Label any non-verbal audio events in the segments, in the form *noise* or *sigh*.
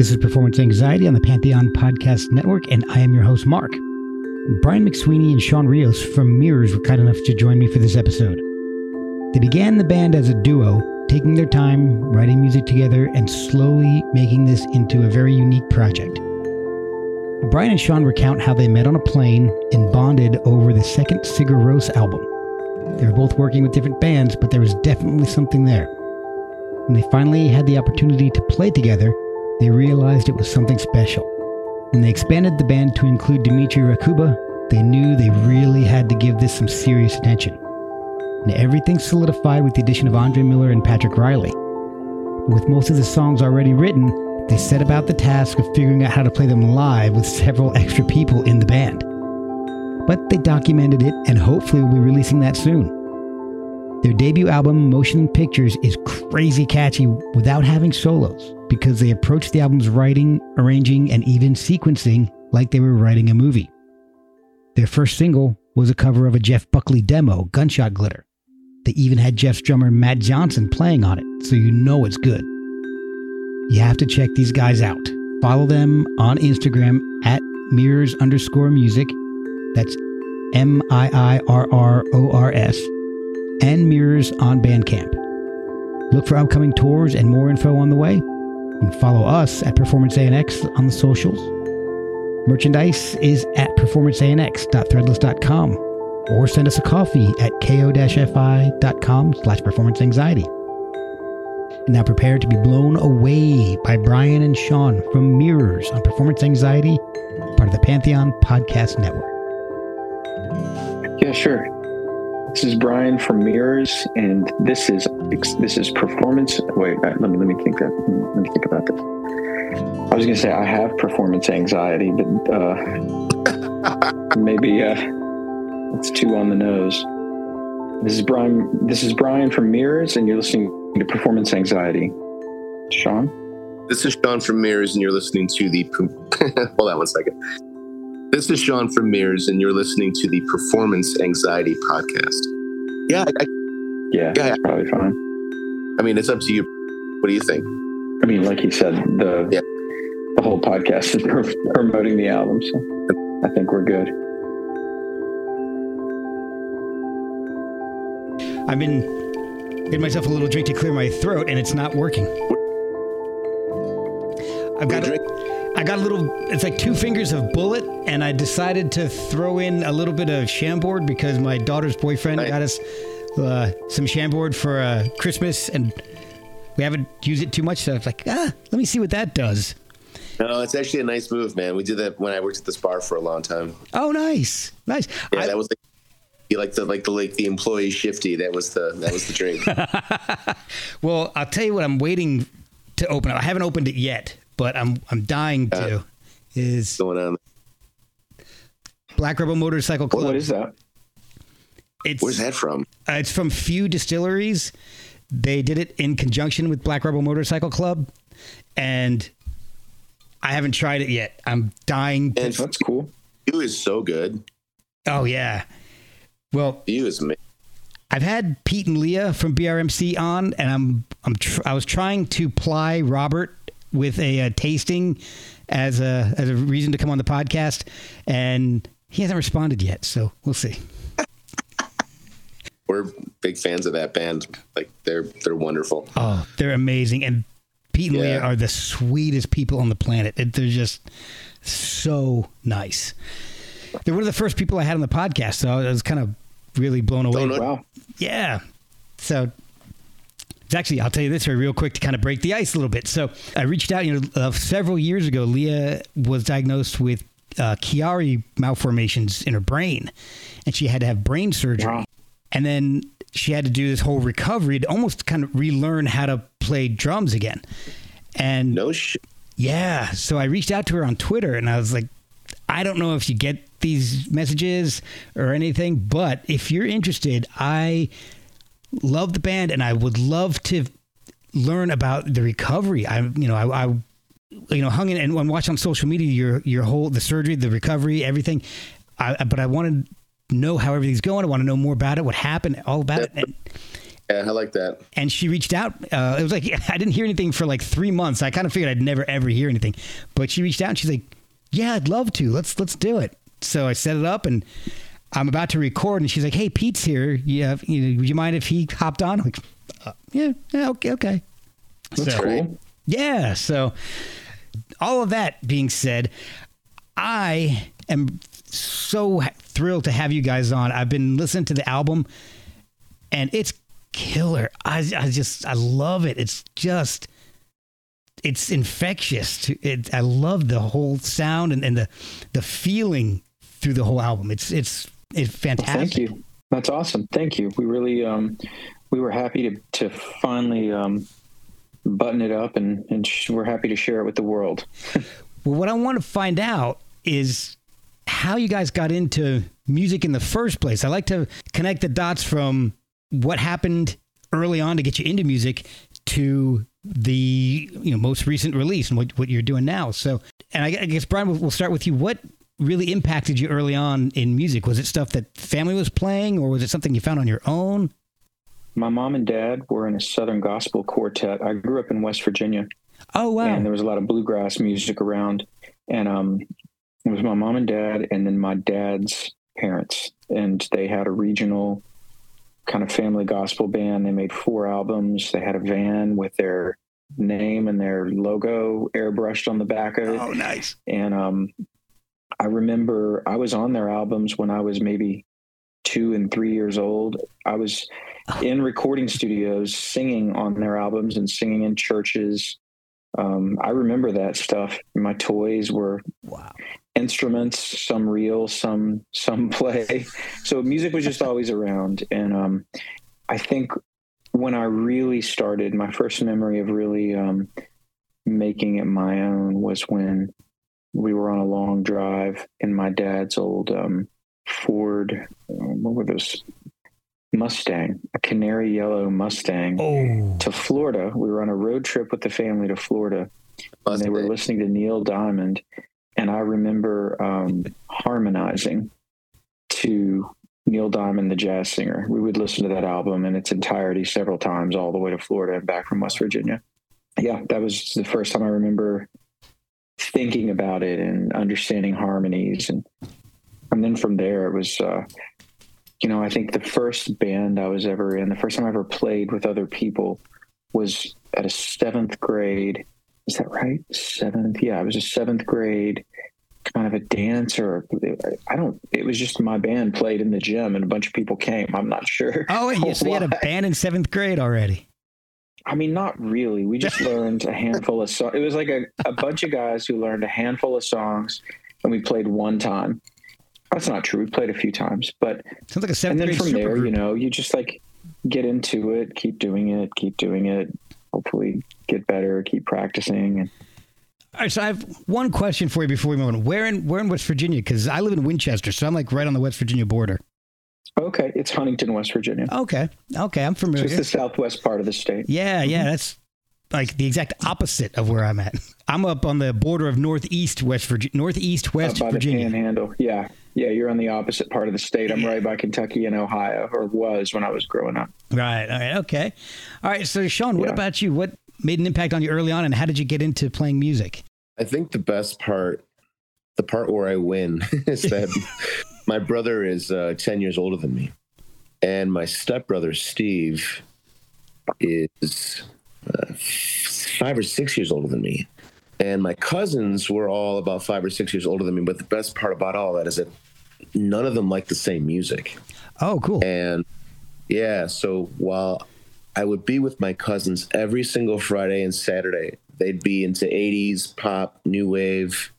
This is Performance Anxiety on the Pantheon Podcast Network, and I am your host, Mark. Brian McSweeney and Shawn Rios from Mirrors were kind enough to join me for this episode. They began the band as a duo, taking their time, writing music together, and slowly making this into a very unique project. Brian and Shawn recount how they met on a plane and bonded over the second Sigur Rós album. They were both working with different bands, but there was definitely something there. When they finally had the opportunity to play together, they realized it was something special. When they expanded the band to include Dmitri Rakhuba, they knew they really had to give this some serious attention. And everything solidified with the addition of Andre Miller and Patrick Riley. But with most of the songs already written, they set about the task of figuring out how to play them live with several extra people in the band. But they documented it and hopefully will be releasing that soon. Their debut album, Motion Pictures, is crazy catchy without having solos because they approached the album's writing, arranging, and even sequencing like they were writing a movie. Their first single was a cover of a Jeff Buckley demo, Gunshot Glitter. They even had Jeff's drummer Matt Johnson playing on it, so you know it's good. You have to check these guys out. Follow them on Instagram at mirrors underscore music. That's M I I R R O R S and mirrors on Bandcamp. Look for upcoming tours and more info on the way. And follow us at Performance ANX on the socials. Merchandise is at performanceanx.threadless.com or send us a coffee at ko-fi.com slash performance anxiety. Now prepare to be blown away by Brian and Shawn from Mirrors on Performance Anxiety, part of the Pantheon Podcast Network. Yeah, sure. This is Brian from Mirrors, and this is this is performance. Wait, uh, let me let me think that. Let me think about this. I was gonna say I have performance anxiety, but uh, *laughs* maybe uh, it's too on the nose. This is Brian. This is Brian from Mirrors, and you're listening to Performance Anxiety. Shawn. This is Shawn from Mirrors, and you're listening to the. *laughs* Hold on one second. This is Shawn from Mirrors, and you're listening to the Performance Anxiety Podcast. Yeah, I, yeah, yeah, probably fine. I mean, it's up to you. What do you think? I mean, like you said, the yeah. the whole podcast is *laughs* promoting the album, so I think we're good. I've been getting myself a little drink to clear my throat, and it's not working. I've got a, I got a little. It's like two fingers of Bulleit, and I decided to throw in a little bit of Chambord because my daughter's boyfriend got us uh, some Chambord for uh, Christmas, and we haven't used it too much. So I was like, ah, let me see what that does. No, it's actually a nice move, man. We did that when I worked at this bar for a long time. Oh, nice, nice. Yeah, I, that was the, like the like the like the employee shifty. That was the that was the drink. *laughs* well, I'll tell you what. I'm waiting to open it. I haven't opened it yet but I'm I'm dying to uh, is going on. Black Rebel Motorcycle Club. What is that? It's, Where's that from? Uh, it's from Few Distilleries. They did it in conjunction with Black Rebel Motorcycle Club, and I haven't tried it yet. I'm dying. To... And that's cool. Few is so good. Oh yeah. Well, Few is amazing. I've had Pete and Leah from BRMC on, and I'm I'm tr- I was trying to ply Robert with a, a, tasting as a as a reason to come on the podcast, and he hasn't responded yet. So we'll see. *laughs* We're big fans of that band. Like they're they're wonderful. Oh, they're amazing, and Pete and yeah. Leah are the sweetest people on the planet. They're just so nice. They're one of the first people I had on the podcast, so I was kind of really blown away. Wow. Yeah. So actually, I'll tell you this very real quick to kind of break the ice a little bit. So I reached out, you know, uh, several years ago. Leah was diagnosed with uh, Chiari malformations in her brain, and she had to have brain surgery. Wow. And then she had to do this whole recovery to almost kind of relearn how to play drums again. And no shit. Yeah. So I reached out to her on Twitter, and I was like, I don't know if you get these messages or anything, but if you're interested, I love the band, and I would love to learn about the recovery. I, you know, I, I you know, hung in and when watch on social media your your whole the surgery, the recovery, everything. I, but I wanted to know how everything's going. I want to know more about it, what happened, all about it. And, Yeah, I like that. And she reached out. Uh, it was like *laughs* I didn't hear anything for like three months. I kind of figured I'd never ever hear anything, but she reached out and she's like, "Yeah, I'd love to. Let's let's do it." So I set it up and I'm about to record, and she's like, "Hey, Pete's here. Yeah, you know, would you mind if he hopped on?" I'm like, uh, "Yeah, yeah, okay, okay." That's so, cool. Yeah. So, all of that being said, I am so thrilled to have you guys on. I've been listening to the album, and it's killer. I, I just, I love it. It's just, it's infectious. It, I love the whole sound and, and the, the feeling through the whole album. It's, it's, it's fantastic. Thank you. That's awesome. Thank you. We really, um, we were happy to, to finally, um, button it up and, and sh- we're happy to share it with the world. *laughs* well, what I want to find out is how you guys got into music in the first place. I like to connect the dots from what happened early on to get you into music to the you know most recent release and what, what you're doing now. So, and I, I guess Brian, we'll, we'll start with you. What really impacted you early on in music? Was it stuff that family was playing, or was it something you found on your own? My mom and dad were in a Southern gospel quartet. I grew up in West Virginia. Oh wow! And there was a lot of bluegrass music around, and um, it was my mom and dad, and then my dad's parents, and they had a regional kind of family gospel band. They made four albums. They had a van with their name and their logo airbrushed on the back of it. Oh, nice! And um, I remember I was on their albums when I was maybe two and three years old. I was oh. in recording studios singing on their albums and singing in churches. Um, I remember that stuff. My toys were wow. instruments, some real, some some play. *laughs* so music was just always around. And um, I think when I really started, my first memory of really um, making it my own was when we were on a long drive in my dad's old um, Ford. What were those? Mustang, a canary yellow Mustang, oh. to Florida. We were on a road trip with the family to Florida, and they were listening to Neil Diamond, and I remember um, harmonizing to Neil Diamond, the jazz singer. We would listen to that album in its entirety several times, all the way to Florida and back from West Virginia. Yeah, that was the first time I remember thinking about it and understanding harmonies. And and then from there it was uh, you know i think the first band i was ever in the first time i ever played with other people was at a seventh grade. Is that right? Seventh? Yeah it was a seventh grade kind of a dancer. I don't it was just my band played in the gym and a bunch of people came. I'm not sure oh wait, yes, so you had a *laughs* band in seventh grade already I mean, not really. We just *laughs* learned a handful of songs. It was like a, a bunch of guys who learned a handful of songs and we played one time. That's not true. We played a few times, but sounds like a seventh. And then from there, group. you know, you just like get into it, keep doing it, keep doing it. Hopefully, get better, keep practicing. And all right, so I have one question for you before we move on. Where in where in West Virginia? Because I live in Winchester, so I'm like right on the West Virginia border. Okay, it's Huntington, West Virginia. Okay, okay, I'm familiar. It's the southwest part of the state. Yeah, yeah, mm-hmm. that's like the exact opposite of where I'm at. *laughs* I'm up on the border of northeast West Virginia, northeast West by Virginia. The Panhandle. Yeah, yeah, you're on the opposite part of the state. I'm right by Kentucky and Ohio, or was when I was growing up. Right. All right. Okay. All right. So, Shawn, what yeah. about you? What made an impact on you early on, and how did you get into playing music? I think the best part, the part where I win, *laughs* is that *laughs* my brother is uh, ten years older than me, and my stepbrother Steve is uh, five or six years older than me. And my cousins were all about five or six years older than me. But the best part about all that is that none of them like the same music. Oh, cool. And yeah, so while I would be with my cousins every single Friday and Saturday, they'd be into 80s pop, new wave,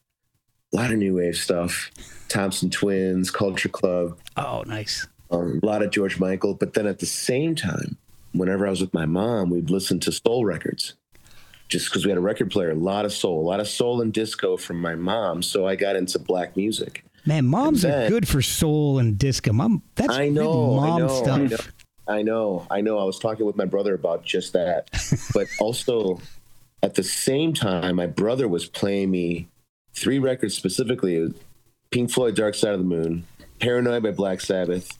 a lot of new wave stuff. Thompson Twins, Culture Club. Oh, nice. Um, a lot of George Michael. But then at the same time, whenever I was with my mom, we'd listen to soul records just because we had a record player, a lot of soul, a lot of soul and disco from my mom. So I got into black music. Man, moms then, are good for soul and disco. Mom, that's I know, mom I know, stuff. I know, I know, I know. I was talking with my brother about just that, *laughs* but also at the same time, my brother was playing me three records specifically: Pink Floyd, "Dark Side of the Moon," "Paranoid" by Black Sabbath,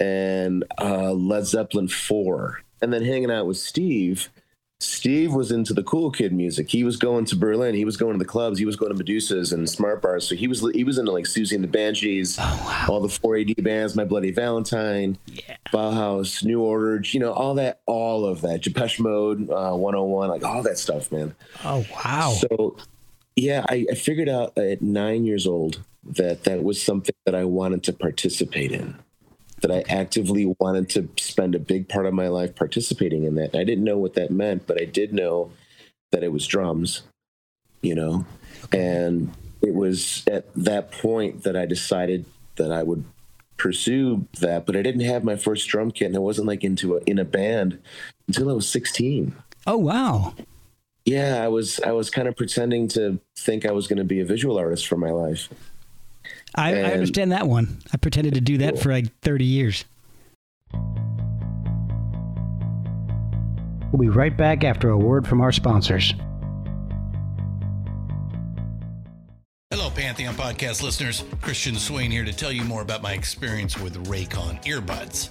and uh, Led Zeppelin four and then hanging out with Steve. Steve was into the cool kid music. He was going to Berlin. He was going to the clubs. He was going to Medusa's and Smart Bars. So he was he was into like Siouxsie and the Banshees, Oh, wow. all the 4AD bands, My Bloody Valentine, Yeah. Bauhaus, New Order, you know, all that, all of that, Depeche Mode, uh, 101, like all that stuff, man. Oh, wow. So, yeah, I, I figured out at nine years old that that was something that I wanted to participate in, that I actively wanted to spend a big part of my life participating in that. I didn't know what that meant, but I did know that it was drums, you know, and it was at that point that I decided that I would pursue that, but I didn't have my first drum kit and I wasn't like into a, in a band until I was 16 oh, wow. Yeah i was i was kind of pretending to think i was going to be a visual artist for my life I, I understand that one. I pretended to do that Cool. for like 30 years. We'll be right back after a word from our sponsors. Hello, Pantheon podcast listeners. Christian Swain here to tell you more about my experience with Raycon earbuds.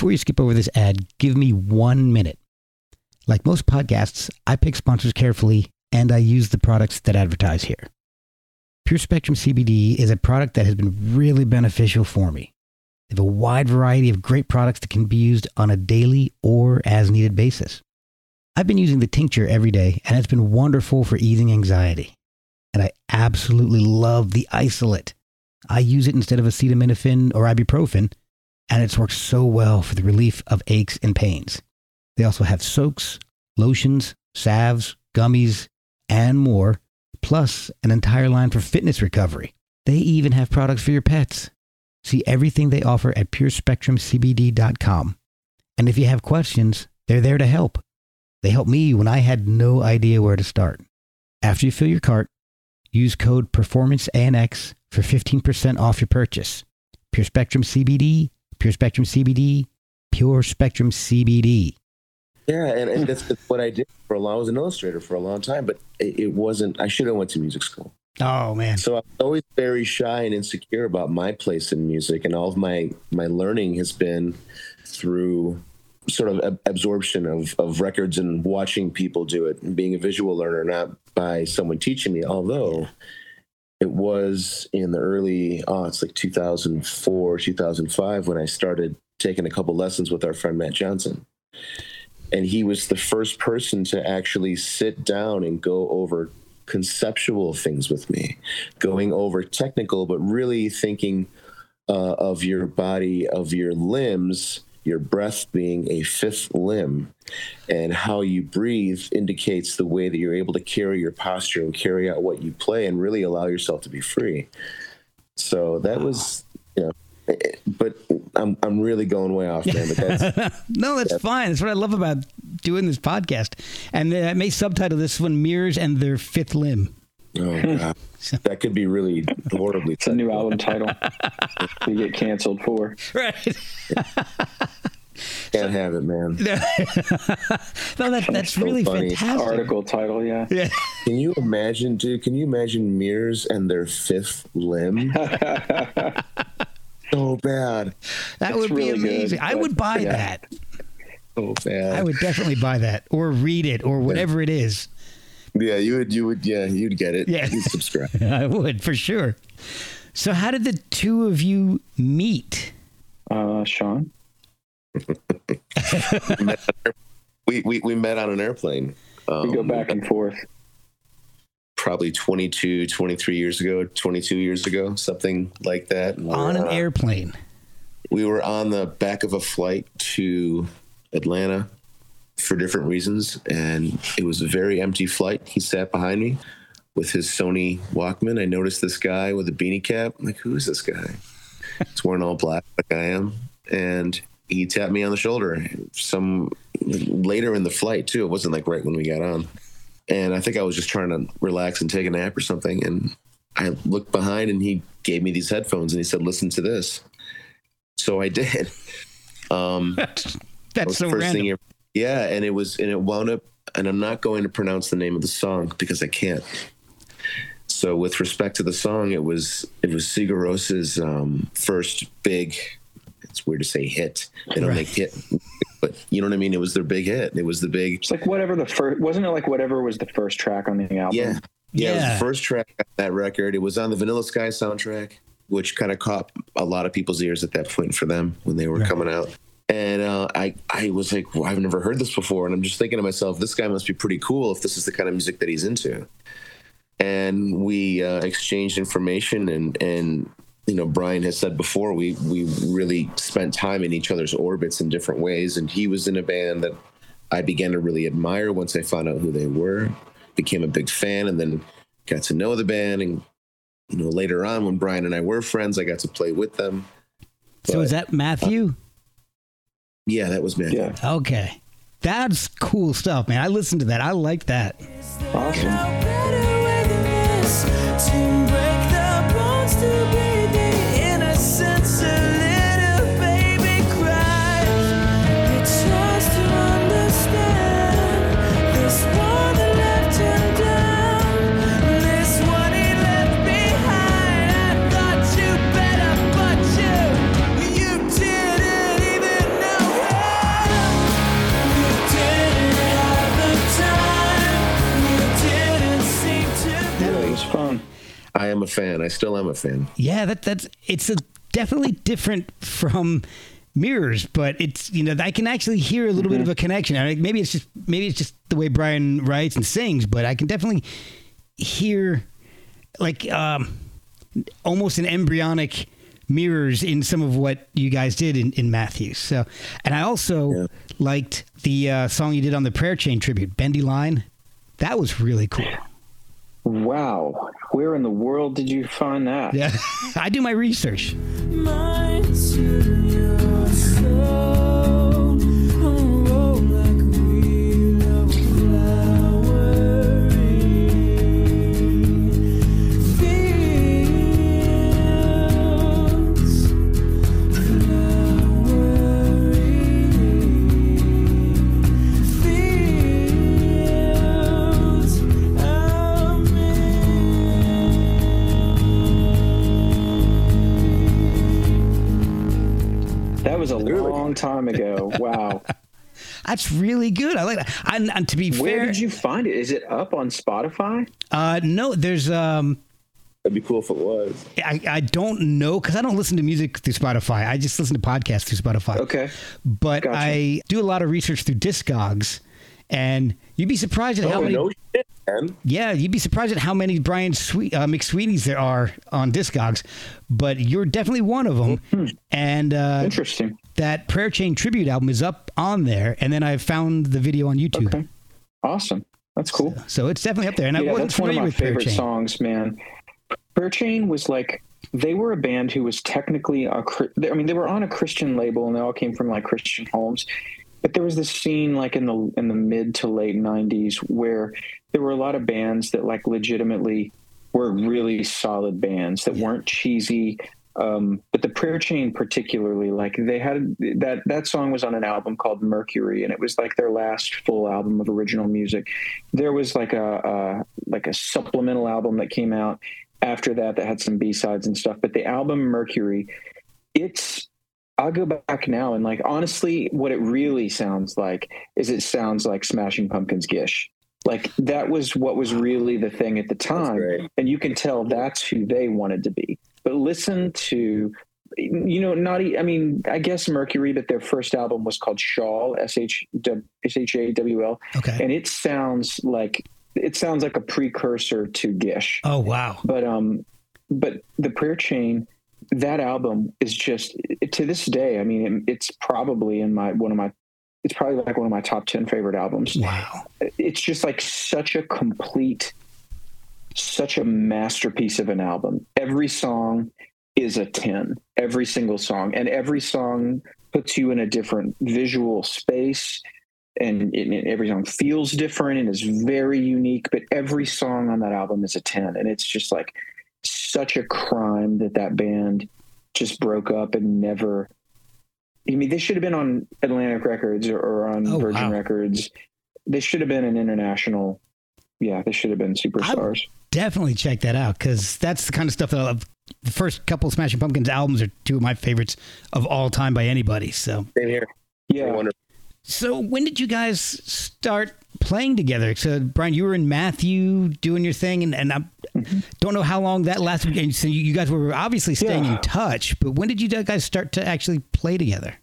Before you skip over this ad, give me one minute. Like most podcasts, I pick sponsors carefully and I use the products that advertise here. Pure Spectrum CBD is a product that has been really beneficial for me. They have a wide variety of great products that can be used on a daily or as needed basis. I've been using the tincture every day and it's been wonderful for easing anxiety. And I absolutely love the isolate. I use it instead of acetaminophen or ibuprofen and it's worked so well for the relief of aches and pains. They also have soaks, lotions, salves, gummies, and more, plus an entire line for fitness recovery. They even have products for your pets. See everything they offer at purespectrumcbd.com. And if you have questions, they're there to help. They helped me when I had no idea where to start. After you fill your cart, use code PerformanceANX for 15% off your purchase. Pure Spectrum CBD, Pure Spectrum CBD, Pure Spectrum CBD. yeah and, and that's, what i did for a long i was an illustrator for a long time but it, it wasn't i should have went to music school Oh man. so i'm always very shy and insecure about my place in music and all of my my learning has been through sort of ab- absorption of, of records and watching people do it and being a visual learner not by someone teaching me although it was in the early oh it's like 2004 2005 when i started taking a couple lessons with our friend matt johnson. And he was the first person to actually sit down and go over conceptual things with me going over technical but really thinking uh, of your body of your limbs your breath being a fifth limb and how you breathe indicates the way that you're able to carry your posture and carry out what you play and really allow yourself to be free so that was you know eh, eh, but i'm, I'm really going way off man but that's *laughs* no, that's fine. That's what I love about doing this podcast. And I may subtitle this one Mirrors and Their Fifth Limb. Oh *laughs* god, that could be really horribly. It's a new album title. *laughs* we get canceled for. Right. Can't have it, man. *laughs* no, that, that's So really funny. fantastic. Article title, yeah. Yeah. Can you imagine, dude? Can you imagine mirrors and their fifth limb? so bad, That It's would be really good, amazing. I would buy yeah. that. so bad. I would definitely buy that or read it or whatever it is. Yeah, you would. You would. Yeah, you'd get it. Yeah. you'd subscribe. *laughs* I would for sure. So, how did the two of you meet? Uh, Shawn. *laughs* we, we we met on an airplane. Um, We go back and forth. probably 22, 23 years ago, 22 years ago, something like that. And On an uh, airplane. we were on the back of a flight to Atlanta for different reasons, and it was a very empty flight. He sat behind me with his Sony Walkman. I noticed this guy with a beanie cap. I'm like, who is this guy? *laughs* He's wearing all black like I am, and he tapped me on the shoulder. Some later in the flight too. It wasn't like right when we got on, and I think I was just trying to relax and take a nap or something. And I looked behind, and he gave me these headphones, and he said, "Listen to this." So I did. *laughs* Um, *laughs* That's, that was so the first random. Thing you- yeah, and it was, and it wound up, and I'm not going to pronounce the name of the song because I can't. So, with respect to the song, it was it was Sigur Ros's um, first big. It's weird to say hit. They don't Right. make hit, but you know what I mean. It was their big hit. It was the big. It's like whatever the first wasn't it like whatever was the first track on the album? Yeah, yeah. It was Yeah. the first track on that record. It was on the Vanilla Sky soundtrack, which kind of caught a lot of people's ears at that point for them when they were Right. coming out. And uh, I, I was like, well, I've never heard this before, and I'm just thinking to myself, this guy must be pretty cool if this is the kind of music that he's into. And we uh, exchanged information, and and you know, Brian has said before, we we really spent time in each other's orbits in different ways. And he was in a band that I began to really admire once I found out who they were, became a big fan, and then got to know the band. And you know, later on, when Brian and I were friends, I got to play with them. So, is that Matthew? Yeah, that was Matthew. Yeah. Okay. That's cool stuff, man. I listened to that. I like that. Awesome. I am a fan. I still am a fan. Yeah, that that's it's a definitely different from mirrors, but it's you know I can actually hear a little bit of a connection. I mean, maybe it's just maybe it's just the way Brian writes and sings, but I can definitely hear like um, almost an embryonic mirrors in some of what you guys did in, in Matthews. So, and I also Yeah. liked the uh, song you did on the Prayer Chain tribute, Bendy Line. That was really cool. Wow. Where in the world did you find that? Yeah, *laughs* I do my research. Really? long time ago. Wow. *laughs* That's really good. I like that. And, and to be Where fair, where did you find it? Is it up on Spotify? uh, no, there's um, That'd be cool if it was. I, I don't know because I don't listen to music through Spotify. I just listen to podcasts through Spotify. Okay. But Gotcha. I do a lot of research through Discogs, and you'd be surprised at how Oh, many. no shit, man. Yeah, you'd be surprised at how many Brian Sweet, uh, McSweeney's there are on Discogs, but you're definitely one of them. Hmm. And uh, Interesting. That Prayer Chain tribute album is up on there, and then I found the video on YouTube. Okay. Awesome. That's cool. So it's definitely up there. And I wasn't that's one of my with favorite Chain. songs, man. Prayer Chain was like they were a band who was technically a. I mean, they were on a Christian label, and they all came from like Christian homes. But there was this scene, like in the in the mid to late '90s, where there were a lot of bands that like legitimately were really solid bands that Yeah. weren't cheesy. Um, but the prayer chain particularly like they had that that song was on an album called mercury and it was like their last full album of original music. There was like a, a like a supplemental album that came out after that that had some b-sides and stuff but the album mercury it's i'll go back now and like honestly what it really sounds like is it sounds like smashing pumpkins gish. Like that was what was really the thing at the time and you can tell that's who they wanted to be. But listen to, you know, not. I mean, I guess Mercury, but their first album was called Shawl, S H A W L. Okay. and it sounds like it sounds like a precursor to Gish. Oh wow. But um, but the Prayer Chain, that album is just to this day. I mean, it, it's probably in my one of my. It's probably like one of my top ten favorite albums Wow. it's just like such a complete such a masterpiece of an album every song is a 10 every single song and every song puts you in a different visual space and, and every song feels different and is very unique but every song on that album is a 10 and it's just like such a crime that that band just broke up and never I mean, they should have been on Atlantic Records or, or on Oh, Virgin wow. Records. They should have been an international. Yeah, they should have been superstars. Definitely check that out because that's the kind of stuff that I love. The first couple of Smashing Pumpkins albums are two of my favorites of all time by anybody. So, Same here. yeah, Wonderful. so when did you guys start playing together? So, Brian, you were in Matthew doing your thing, and, and I don't know how long that lasted. And so you you guys were obviously staying Yeah. in touch, but when did you guys start to actually play together?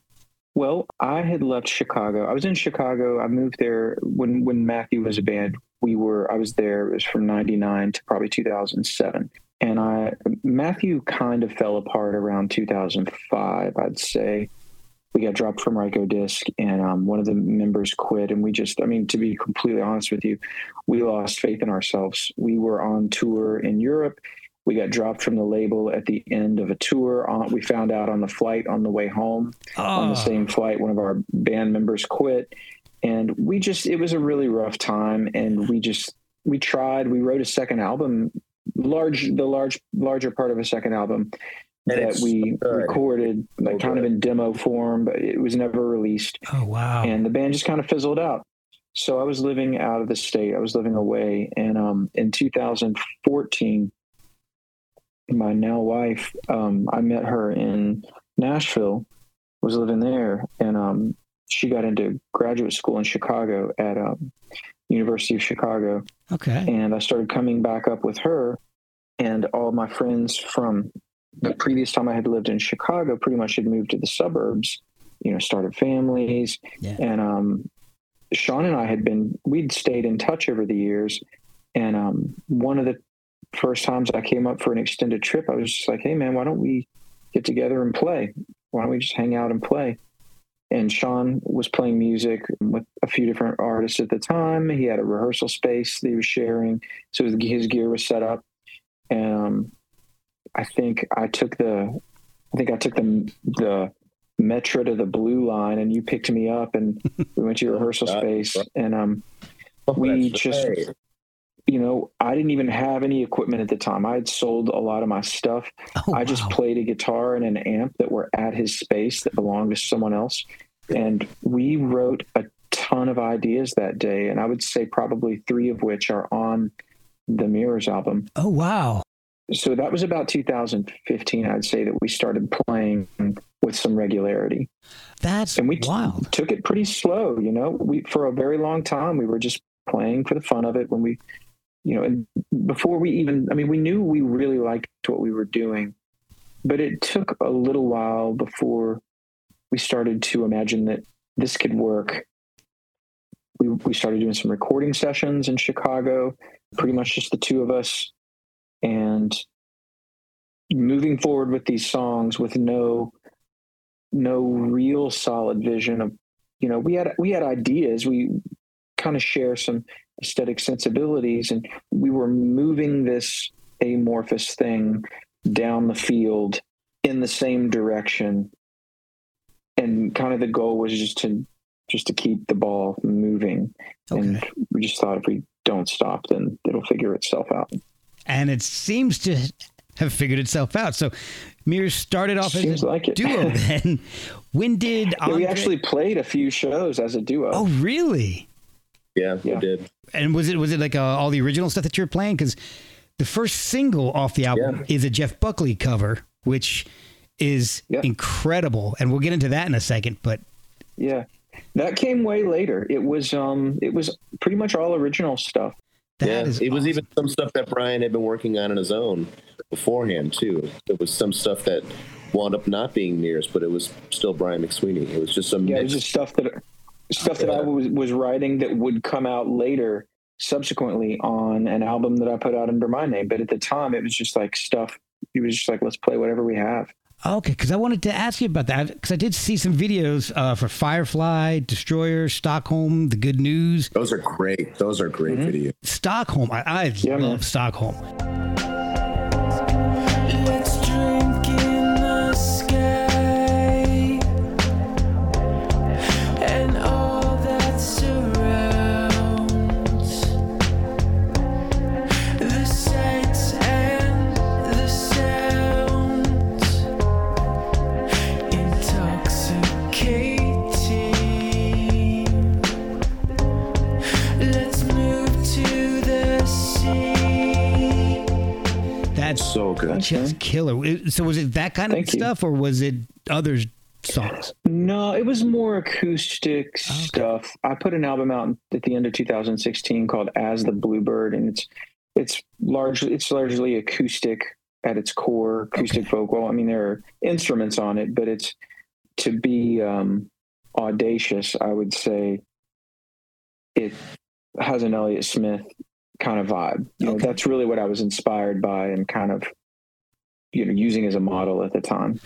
Well, I had left Chicago. I was in Chicago. I moved there when when Matthew was a band. We were. I was there. It was from '99 to probably 2007. And I Matthew kind of fell apart around 2005. I'd say we got dropped from Rykodisc, and um, one of the members quit. And we just, I mean, to be completely honest with you, we lost faith in ourselves. We were on tour in Europe. We got dropped from the label at the end of a tour. On, we found out on the flight on the way home on the Oh, same flight. One of our band members quit, and we just it was a really rough time. And we just we tried. We wrote a second album, large the large larger part of a second album And that we good. recorded like So kind of in demo form, but it was never released. oh wow. And the band just kind of fizzled out. So I was living out of the state. I was living away, and um, in 2014, my now wife, um, I met her in Nashville. Was living there, and um, she got into graduate school in Chicago at um, University of Chicago, okay. and I started coming back up with her, and all my friends from the previous time I had lived in Chicago pretty much had moved to the suburbs, you know, started families, Yeah. and um, Shawn and I had been we'd stayed in touch over the years, and um, one of the first times I came up for an extended trip, I was just like, "Hey, man, why don't we get together and play? Why don't we just hang out and play?" And Shawn was playing music with a few different artists at the time. He had a rehearsal space that he was sharing, so his, gear was set up. And um, I think I took the, I think I took the the metro to the blue line, and you picked me up, and we went to your rehearsal *laughs* space, and um, we just. You know, I didn't even have any equipment at the time. I had sold a lot of my stuff. Oh, I just wow. played a guitar and an amp that were at his space that belonged to someone else. And we wrote a ton of ideas that day. And I would say probably three of which are on the Mirrors album. Oh wow. So that was about 2015, I'd say, that we started playing with some regularity. That's And we t- wild. took it pretty slow, you know. We for a very long time we were just playing for the fun of it when we you know, before we even I mean we knew we really liked what we were doing, but it took a little while before we started to imagine that this could work. We we started doing some recording sessions in Chicago, pretty much just the two of us and moving forward with these songs with no no real solid vision of you know we had we had ideas we kind of share some aesthetic sensibilities and we were moving this amorphous thing down the field in the same direction and kind of the goal was just to just to keep the ball moving Okay. and we just thought if we don't stop then it'll figure itself out and it seems to have figured itself out. So Mirrors started off Seems as a like it. duo. *laughs* Then when did Yeah, we actually played a few shows as a duo. Oh, really? Yeah, we did. And was it was it like uh, all the original stuff that you were playing? Because the first single off the album is a Jeff Buckley cover, which is Yeah. incredible, and we'll get into that in a second. But Yeah. That came way later. It was um it was pretty much all original stuff. that yeah, it was even some stuff that Brian had been working on on his own beforehand too. It was some stuff that wound up not being Mirrors, but it was still Brian McSweeney. It was just some Yeah, it was just stuff that stuff that I was was writing that would come out later subsequently on an album that I put out under my name. But at the time it was just like stuff it was just like let's play whatever we have. Okay, because I wanted to ask you about that because I did see some videos uh, for Firefly, Destroyer, Stockholm, The Good News. Those are great. Those are great Mm-hmm. videos. Stockholm, I, I Yeah, love man. Stockholm. That's So good. Just killer. So was it that kind of Thank you. stuff, or was it other songs? No, it was more acoustic stuff. I put an album out at the end of 2016 called "As the Bluebird," and it's it's largely it's largely acoustic at its core, acoustic vocal. I mean, there are instruments on it, but it's to be um, audacious. I would say it has an Elliott Smith kind of vibe. You know, Okay. that's really what I was inspired by and kind of you know using as a model at the time.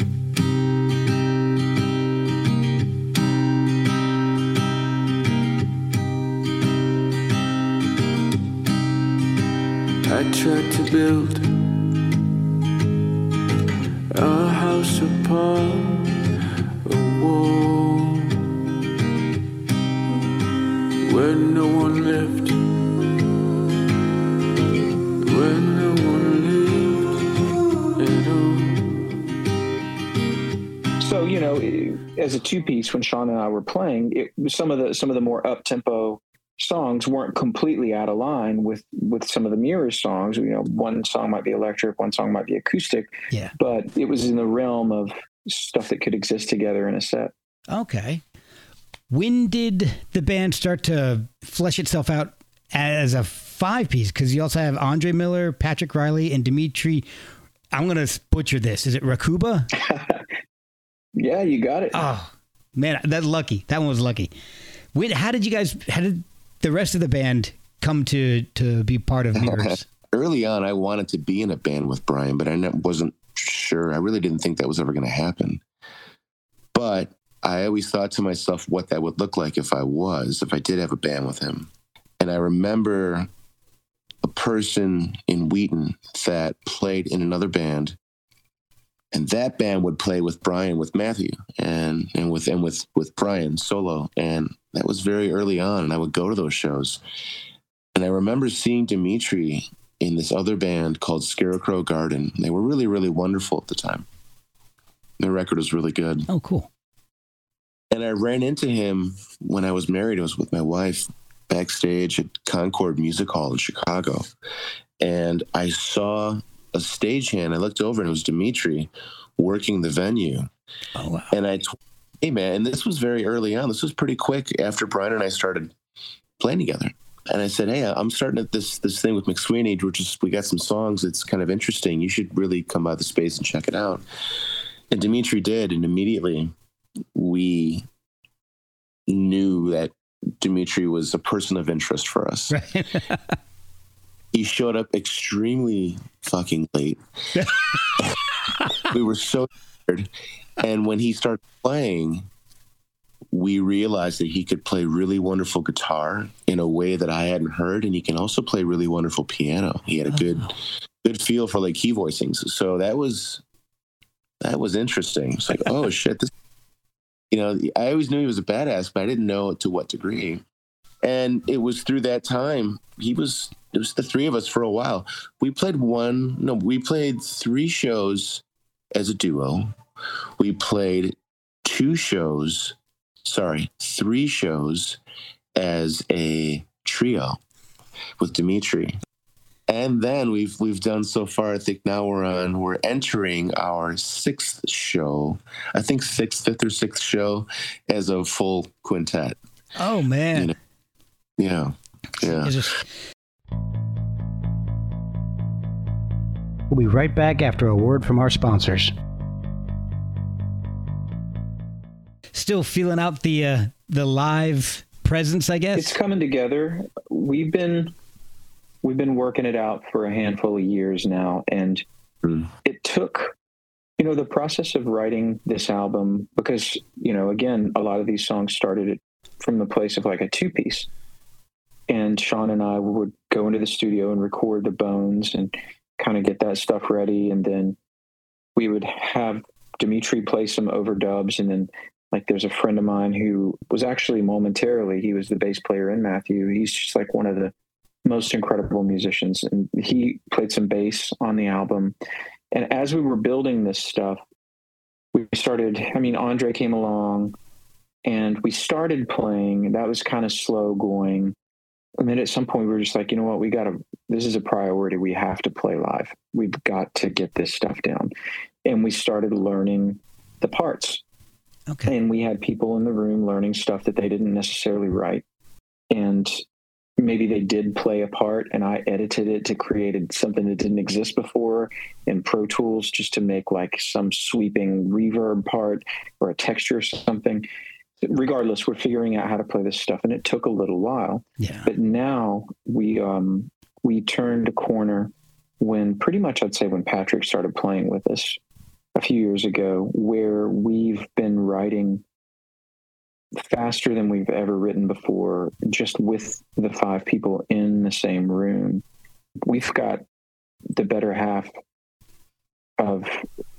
I tried to build a house upon as a two piece when shawn and i were playing it some of the some of the more up tempo songs weren't completely out of line with with some of the mirrors songs you know one song might be electric one song might be acoustic Yeah. but it was in the realm of stuff that could exist together in a set Okay. When did the band start to flesh itself out as a five piece? Because you also have Andre Miller, Patrick Riley, and Dmitri. I'm gonna butcher this. Is it Rakhuba? *laughs* yeah you got it Oh man, that's lucky. That one was lucky. When, how did you guys? How did the rest of the band come to to be part of Mirrors? *laughs* Early on, I wanted to be in a band with Brian, but I wasn't sure. I really didn't think that was ever going to happen. But I always thought to myself what that would look like if I was, if I did have a band with him. And I remember a person in Wheaton that played in another band, and that band would play with Brian, with Matthew, and and with and with with Brian solo, and that was very early on. And I would go to those shows, and I remember seeing Dmitri in this other band called Scarecrow Garden. They were really really wonderful at the time. Their record was really good. Oh, cool. And I ran into him when I was married. I was with my wife backstage at Concord Music Hall in Chicago. And I saw a stagehand. I looked over and it was Dmitri working the venue. Oh wow. And I told hey man, and this was very early on. This was pretty quick after Brian and I started playing together. And I said, Hey, I'm starting at this this thing with McSweeney, which is we got some songs It's kind of interesting. You should really come by the space and check it out. And Dmitri did, and immediately we knew that Dmitri was a person of interest for us. Right. *laughs* He showed up extremely fucking late. *laughs* we were so tired. And when he started playing, we realized that he could play really wonderful guitar in a way that I hadn't heard, and he can also play really wonderful piano. He had a good, oh, good feel for like key voicings. So that was that was interesting. It's like, oh shit, this. You know, I always knew he was a badass, but I didn't know to what degree. And it was through that time he was it was the three of us for a while. We played one no, we played three shows as a duo. We played two shows, sorry, three shows as a trio with Dmitri. And then we've we've done so far. I think now we're on. We're entering our sixth show. I think sixth, fifth, or sixth show as a full quintet. Oh man. You know, yeah, yeah. Just- We'll be right back after a word from our sponsors. Still feeling out the uh, the live presence, I guess. It's coming together. We've been we've been working it out for a handful of years now, and Mm. it took you know the process of writing this album because you know again a lot of these songs started from the place of like a two piece and Shawn and i would go into the studio and record the bones and kind of get that stuff ready and then we would have Dmitri play some overdubs and then like there's a friend of mine who was actually momentarily he was the bass player in matthew. He's just like one of the most incredible musicians and he played some bass on the album. And as we were building this stuff we started i mean andre came along and we started playing. That was kind of slow going and then at some point we were just like you know what? We gotta this is a priority. We have to play live. We've got to get this stuff down. And we started learning the parts. Okay. and we had people in the room learning stuff that they didn't necessarily write. And maybe they did play a part and i edited it to create something that didn't exist before in pro tools just to make like some sweeping reverb part or a texture or something regardless we're figuring out how to play this stuff and it took a little while Yeah. but now we um we turned a corner when pretty much i'd say when patrick started playing with us a few years ago where we've been writing faster than we've ever written before just with the five people in the same room we've got the better half of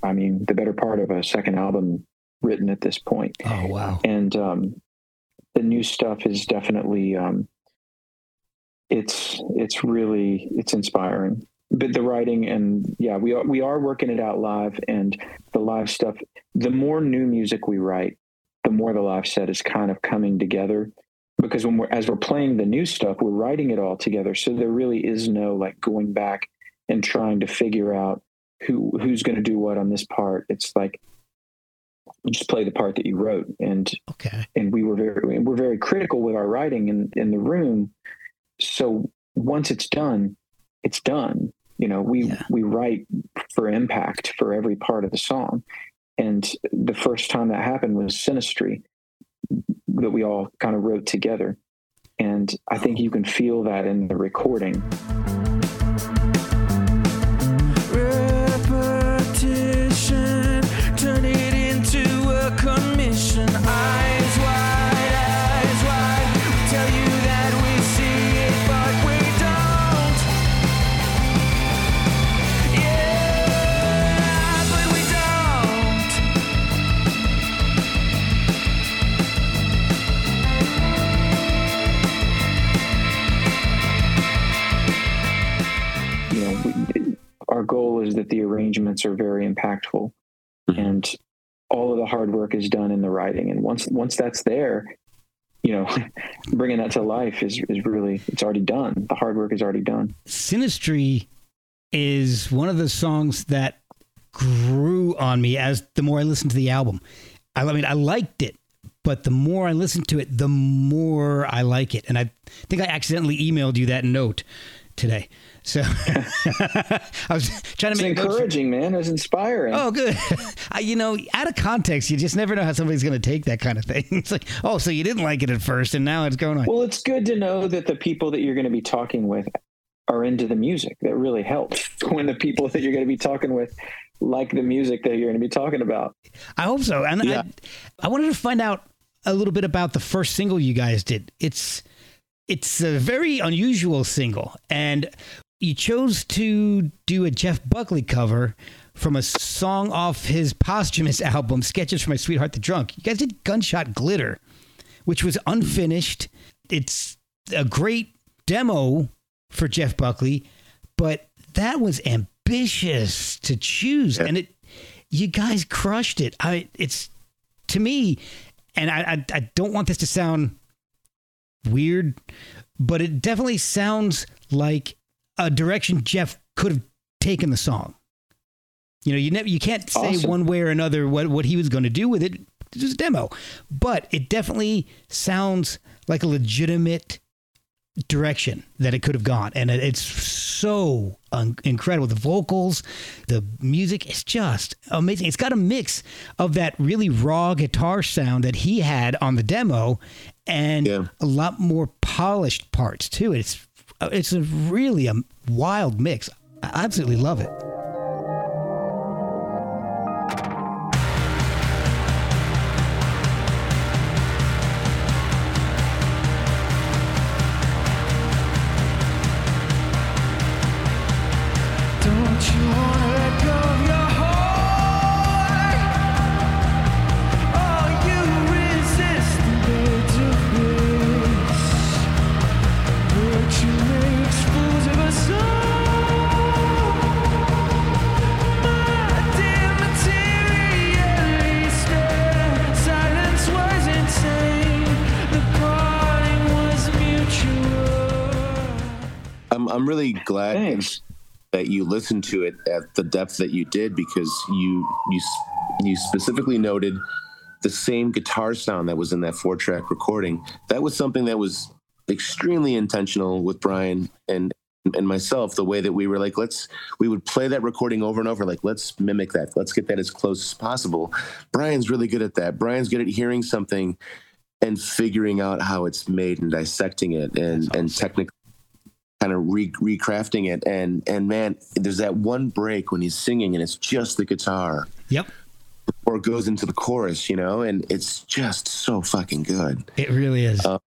i mean the better part of a second album written at this point. Oh wow. and um, the new stuff is definitely um, it's it's really it's inspiring. But the writing and yeah we are we are working it out live and the live stuff the more new music we write the more the live set is kind of coming together because when we're as we're playing the new stuff we're writing it all together. So there really is no like going back and trying to figure out who who's going to do what on this part. It's like just play the part that you wrote. And Okay. and we were very we're very critical with our writing in in the room. So once it's done it's done. You know we Yeah. we write for impact for every part of the song. And the first time that happened was sinistry that we all kind of wrote together. And i think oh. you can feel that in the recording goal is that the arrangements are very impactful Mhm. and all of the hard work is done in the writing and once once that's there you know *laughs* bringing that to life is is really it's already done the hard work is already done Sinistry is one of the songs that grew on me as the more I listened to the album. I, I mean, I liked it, but the more I listened to it, the more I like it. And I think I accidentally emailed you that note today. So *laughs* I was trying to it's make encouraging man it's inspiring Oh, good. *laughs* I, you know, out of context, you just never know how somebody's going to take that kind of thing. *laughs* It's like, oh, so you didn't like it at first, and now it's going on. well it's good to know that the people that you're going to be talking with are into the music that really helps when the people that you're going to be talking with like the music that you're going to be talking about I hope so. And Yeah. I, I wanted to find out a little bit about the first single you guys did. It's it's a very unusual single, and you chose to do a Jeff Buckley cover from a song off his posthumous *laughs* album, Sketches from My Sweetheart the Drunk. You guys did Gunshot Glitter, which was unfinished. It's a great demo for Jeff Buckley, but that was ambitious to choose, and it you guys crushed it. I it's to me, and I, I I don't want this to sound weird, but it definitely sounds like a direction Jeff could have taken the song. You know, you never you can't say Awesome. one way or another what what he was going to do with it. It's just a demo, but it definitely sounds like a legitimate direction that it could have gone, and it- it's so un- incredible. The vocals, the music is just amazing. It's got a mix of that really raw guitar sound that he had on the demo, and Yeah. a lot more polished parts too. It's it's a really a wild mix. I absolutely love it. I'm really glad Thanks. that you listened to it at the depth that you did because you you you specifically noted the same guitar sound that was in that four track recording. That was something that was extremely intentional with Brian and and myself. The way that we were like, let's we would play that recording over and over, like let's mimic that, let's get that as close as possible. Brian's really good at that. Brian's good at hearing something and figuring out how it's made and dissecting it and and technically kind of re- recrafting it. And and man there's that one break when he's singing and it's just the guitar. Yep, or goes into the chorus you know and it's just so fucking good. It really is. Uh,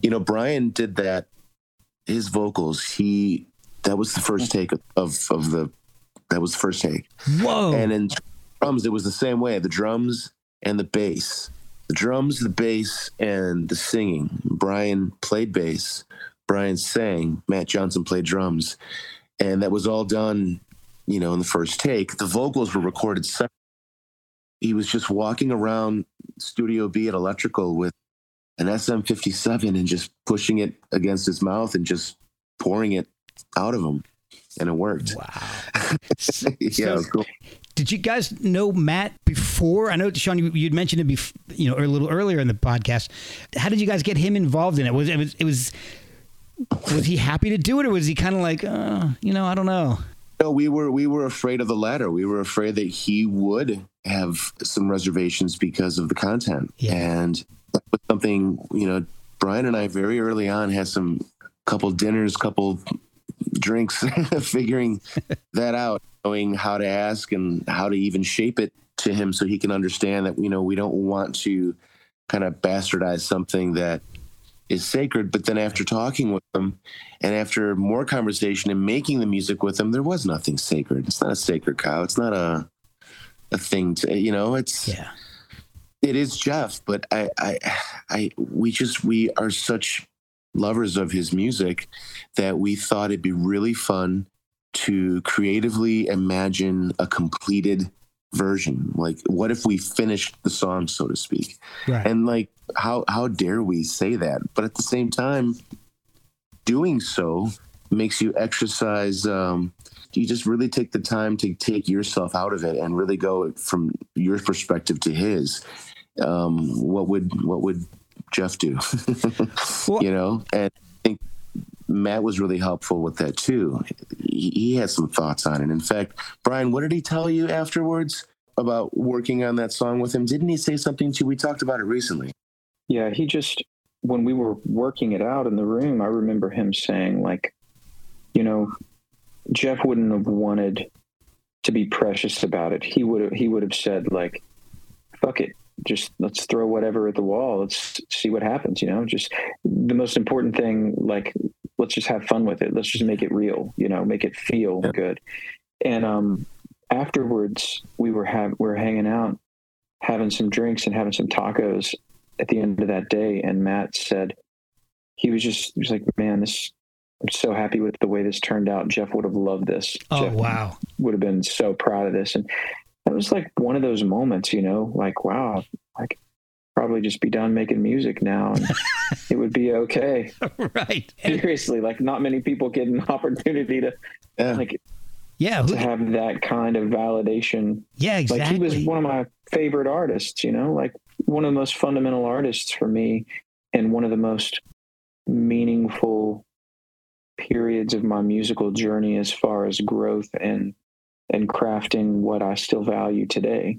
you know brian did that his vocals he that was the first take of of, of the that was the first take. Whoa! and in drums it was the same way the drums and the bass. The drums the bass and the singing. Brian played bass brian sang matt johnson played drums and that was all done you know in the first take the vocals were recorded separate. he was just walking around studio b at electrical with an sm57 and just pushing it against his mouth and just pouring it out of him and it worked wow. *laughs* yeah cool. Did you guys know Matt before? I know Shawn, you, you'd mentioned it before, you know, a little earlier in the podcast. How did you guys get him involved in it? Was it was it was was he happy to do it, or was he kind of like, uh, you know, I don't know? No, we were we were afraid of the latter. We were afraid that he would have some reservations because of the content, Yeah. and that was something you know. Brian and I very early on had some couple dinners, couple drinks, *laughs* figuring *laughs* that out, knowing how to ask and how to even shape it to him so he can understand that you know we don't want to kind of bastardize something that is sacred. But then after talking with them and after more conversation and making the music with them, there was nothing sacred. It's not a sacred cow. It's not a a thing to you know. It's Yeah, it is Jeff, but I I I we just we are such lovers of his music that we thought it'd be really fun to creatively imagine a completed version. Like what if we finished the song so to speak? Right. and like how how dare we say that? But at the same time doing so makes you exercise um you just really take the time to take yourself out of it and really go from your perspective to his. Um what would what would jeff do? *laughs* Well- you know? And i think matt was really helpful with that too. He, he had some thoughts on it. In fact brian what did he tell you afterwards about working on that song with him? Didn't he say something to you? We talked about it recently. Yeah, he just when we were working it out in the room, I remember him saying like, you know, Jeff wouldn't have wanted to be precious about it. He would have he would have said like, fuck it. Just let's throw whatever at the wall. Let's see what happens, you know? Just the most important thing like let's just have fun with it. Let's just make it real, you know, make it feel Yeah. good. And um afterwards we were have we were hanging out having some drinks and having some tacos at the end of that day and Matt said he was just he was like, man, this. I'm so happy with the way this turned out. Jeff would have loved this. Oh Jeff wow. would have been so proud of this. And that was like one of those moments, you know, like, wow, like probably just be done making music now and *laughs* it would be okay. right. Seriously, like not many people get an *laughs* opportunity to Yeah. like yeah. to Who, have that kind of validation. yeah. Like Exactly. he was one of my favorite artists, you know, like one of the most fundamental artists for me and one of the most meaningful periods of my musical journey as far as growth and and crafting what I still value today.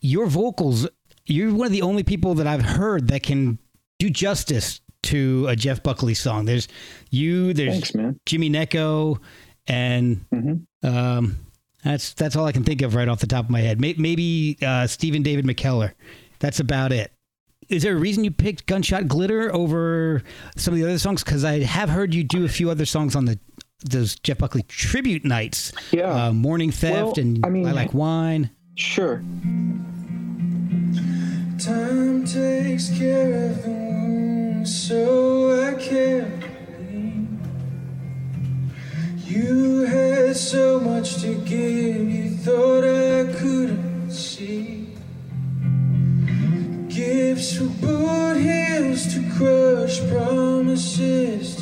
your vocals. You're one of the only people that I've heard that can do justice to a Jeff Buckley song. There's you. There's Thanks. Jimmy Necco, and hmm um, that's that's all I can think of right off the top of my head. Maybe uh, Stephen David McKellar. That's about it. Is there a reason you picked Gunshot Glitter over some of the other songs? Because I have heard you do a few other songs on the those Jeff Buckley tribute nights. Yeah, Uh, Morning Theft Well, and I mean- I Like Wine. sure. Time takes care of the wounds, so I can't believe you had so much to give. You thought I couldn't see. Gifts for boot heels to crush, promises to see.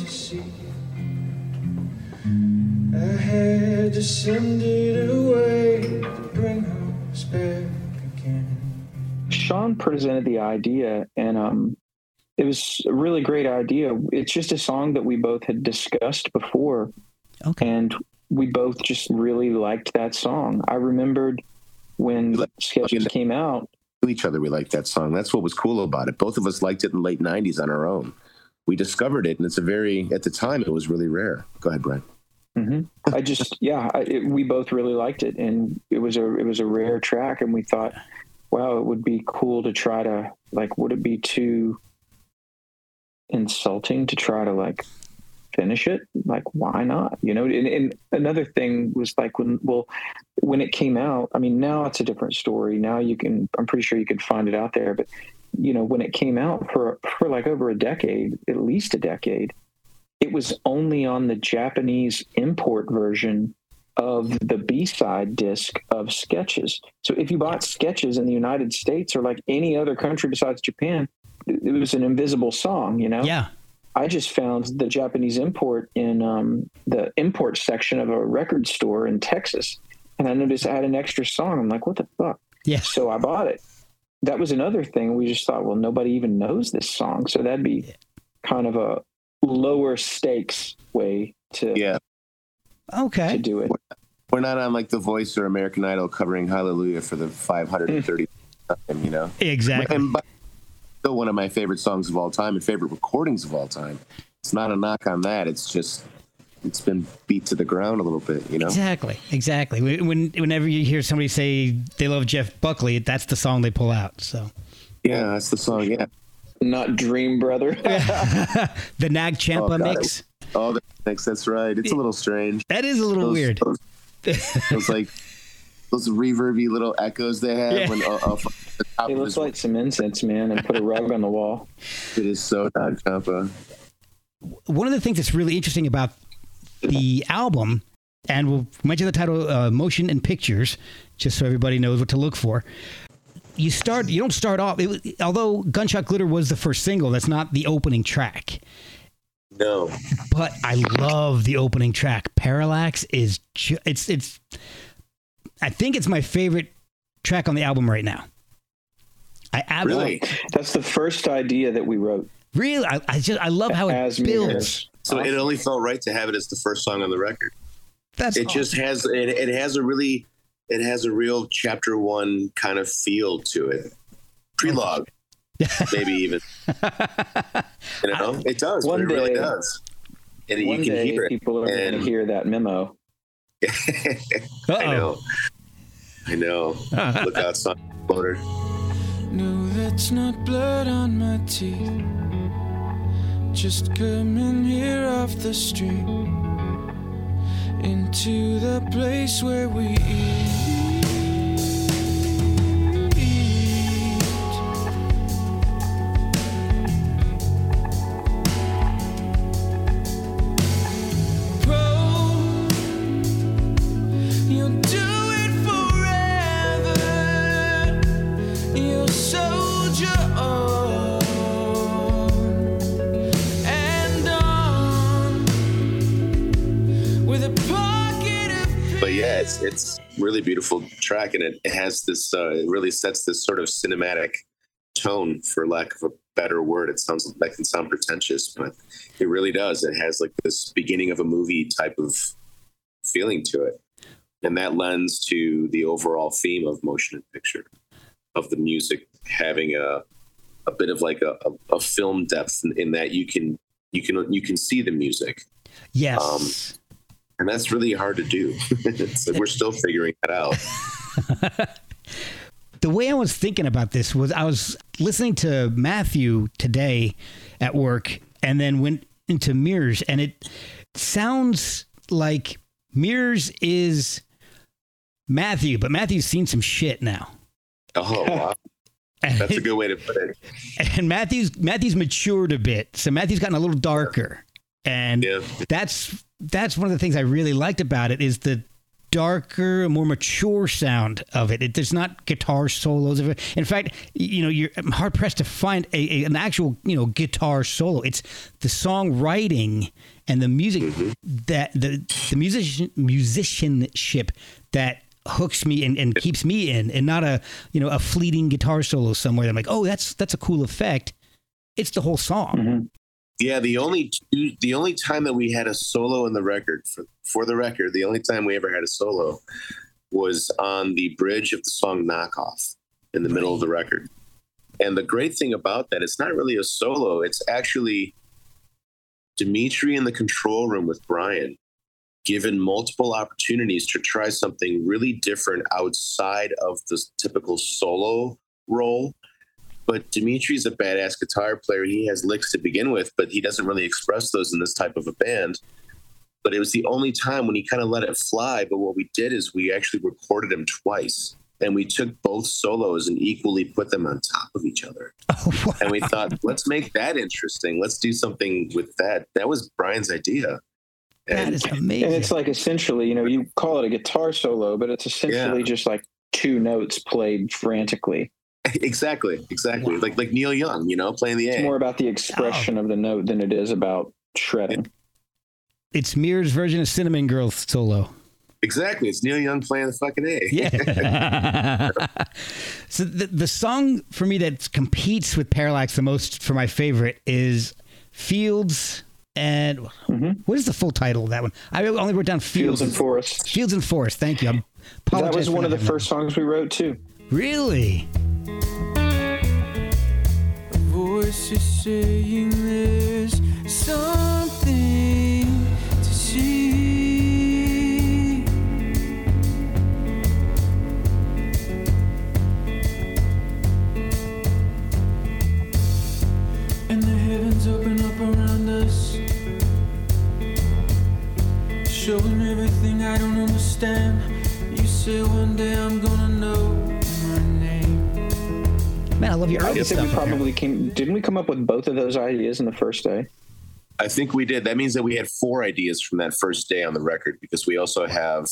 I had to send it away to bring us back again. Shawn presented the idea, and um, it was a really great idea. It's just a song that we both had discussed before, Okay. and we both just really liked that song. I remembered when Like- Sketches came out. To each other, we liked that song. That's what was cool about it. Both of us liked it in the late '90s on our own. We discovered it, and it's a very at the time it was really rare. Go ahead, Brian. Hmm I just, yeah, I, it, we both really liked it, and it was a it was a rare track, and we thought, wow, it would be cool to try to like, would it be too insulting to try to like finish it? Like, why not? You know, and, and another thing was like when well, when it came out. I mean, now it's a different story. Now you can, I'm pretty sure you could find it out there, but you know, when it came out for for like over a decade, at least a decade it was only on the Japanese import version of the B-side disc of Sketches. So if you bought Sketches in the United States or like any other country besides Japan, it was an invisible song, you know? Yeah. I just found the Japanese import in um, the import section of a record store in Texas. And I noticed I had an extra song. I'm like, what the fuck? Yeah. So I bought it. That was another thing. We just thought, well, nobody even knows this song. So that'd be kind of a lower stakes way to, Yeah, okay to do it. we're not on like The Voice or American Idol covering Hallelujah for the 530th mm. time. You know, Exactly. and but still one of my favorite songs of all time and favorite recordings of all time. It's not a knock on that. It's just it's been beat to the ground a little bit. You know. Exactly, exactly. When, when whenever you hear somebody say they love Jeff Buckley, that's the song they pull out. So Yeah, that's the song. Yeah. Not Dream Brother. *laughs* the Nag Champa Oh, God, mix. Oh, that- thanks. That's right. It's a little strange. That is a little Those- weird. Those, those like those reverby little echoes they have Yeah. when uh, off the top It of looks his like some incense, man, and put a rug on the wall. it is so not Champa. One of the things that's really interesting about the album, and we'll mention the title, uh, "Motion and Pictures," just so everybody knows what to look for. You start. You don't start off. It, although "Gunshot Glitter" was the first single, that's not the opening track. No. but I love the opening track. Parallax is ju- it's it's I think it's my favorite track on the album right now. I absolutely Really? That's the first idea that we wrote really I, I just I love how it as builds. mirrors. So it only felt right to have it as the first song on the record. That's It just has it, it has a really it has a real chapter one kind of feel to it. Prelogue, *laughs* maybe even. You know, it does. One it really day- does. And One you can day, hear it. people are going to hear that memo. *laughs* I know. I know. Uh-huh. Look out, son. Floater. No, that's not blood on my teeth. Just coming here off the street into the place where we eat. it's it's really beautiful track and it, it has this uh, it really sets this sort of cinematic tone for lack of a better word. It sounds that can sound pretentious but it really does. It has like this beginning of a movie type of feeling to it and that lends to the overall theme of motion and picture, of the music having a a bit of like a, a, a film depth in, in that you can you can you can see the music Yes. Um, and that's really hard to do. *laughs* so we're still figuring that out. *laughs* the way I was thinking about this was I was listening to Matthew today at work and then went into Mirrors and it sounds like Mirrors is Matthew, but Matthew's seen some shit now. Oh, wow. *laughs* That's a good way to put it. and Matthew's Matthew's matured a bit. So Matthew's gotten a little darker. And Yeah. that's that's one of the things I really liked about it is the darker, more mature sound of it. it there's not guitar solos of it. In fact, you know, you're I'm hard pressed to find a, a- an actual, you know, guitar solo. It's the songwriting and the music mm-hmm. that the the musician musicianship that hooks me and, and keeps me in and not a you know a fleeting guitar solo somewhere that I'm like, oh that's that's a cool effect. It's the whole song. Mhm. Yeah, the only two, the only time that we had a solo in the record for for the record, the only time we ever had a solo was on the bridge of the song "Knockoff" in the middle of the record. And the great thing about that, it's not really a solo; it's actually Dmitri in the control room with Brian, given multiple opportunities to try something really different outside of the typical solo role but Dmitri's a badass guitar player. He has licks to begin with, but he doesn't really express those in this type of a band. But it was the only time when he kind of let it fly. But what we did is we actually recorded him twice. And we took both solos and equally put them on top of each other. *laughs* Oh, and we thought, let's make that interesting. Let's do something with that. That was Brian's idea. That And is amazing. And it's like essentially, you know, you call it a guitar solo, but it's essentially Yeah. just like two notes played frantically. *laughs* exactly, exactly. Like like Neil Young, you know, playing the A. It's more about the expression of the note than it is about shredding. it's Mirror's version of Cinnamon Girl solo. exactly. It's Neil Young playing the fucking A. Yeah. *laughs* *laughs* so the the song for me that competes with Parallax the most for my favorite is Fields and Mhm. what is the full title of that one? I only wrote down Fields, Fields and Forests. Fields and Forest. Thank you. I That was one of the having first songs we wrote too. that. Really? voice is saying there's something to see. And the heavens open showing everything I don't understand. You say one day I'm gonna know my name. Man, I love your I early guess stuff. we in there. probably came. Didn't we come up with both of those ideas in the first day? I think we did. That means that we had four ideas from that first day on the record because we also have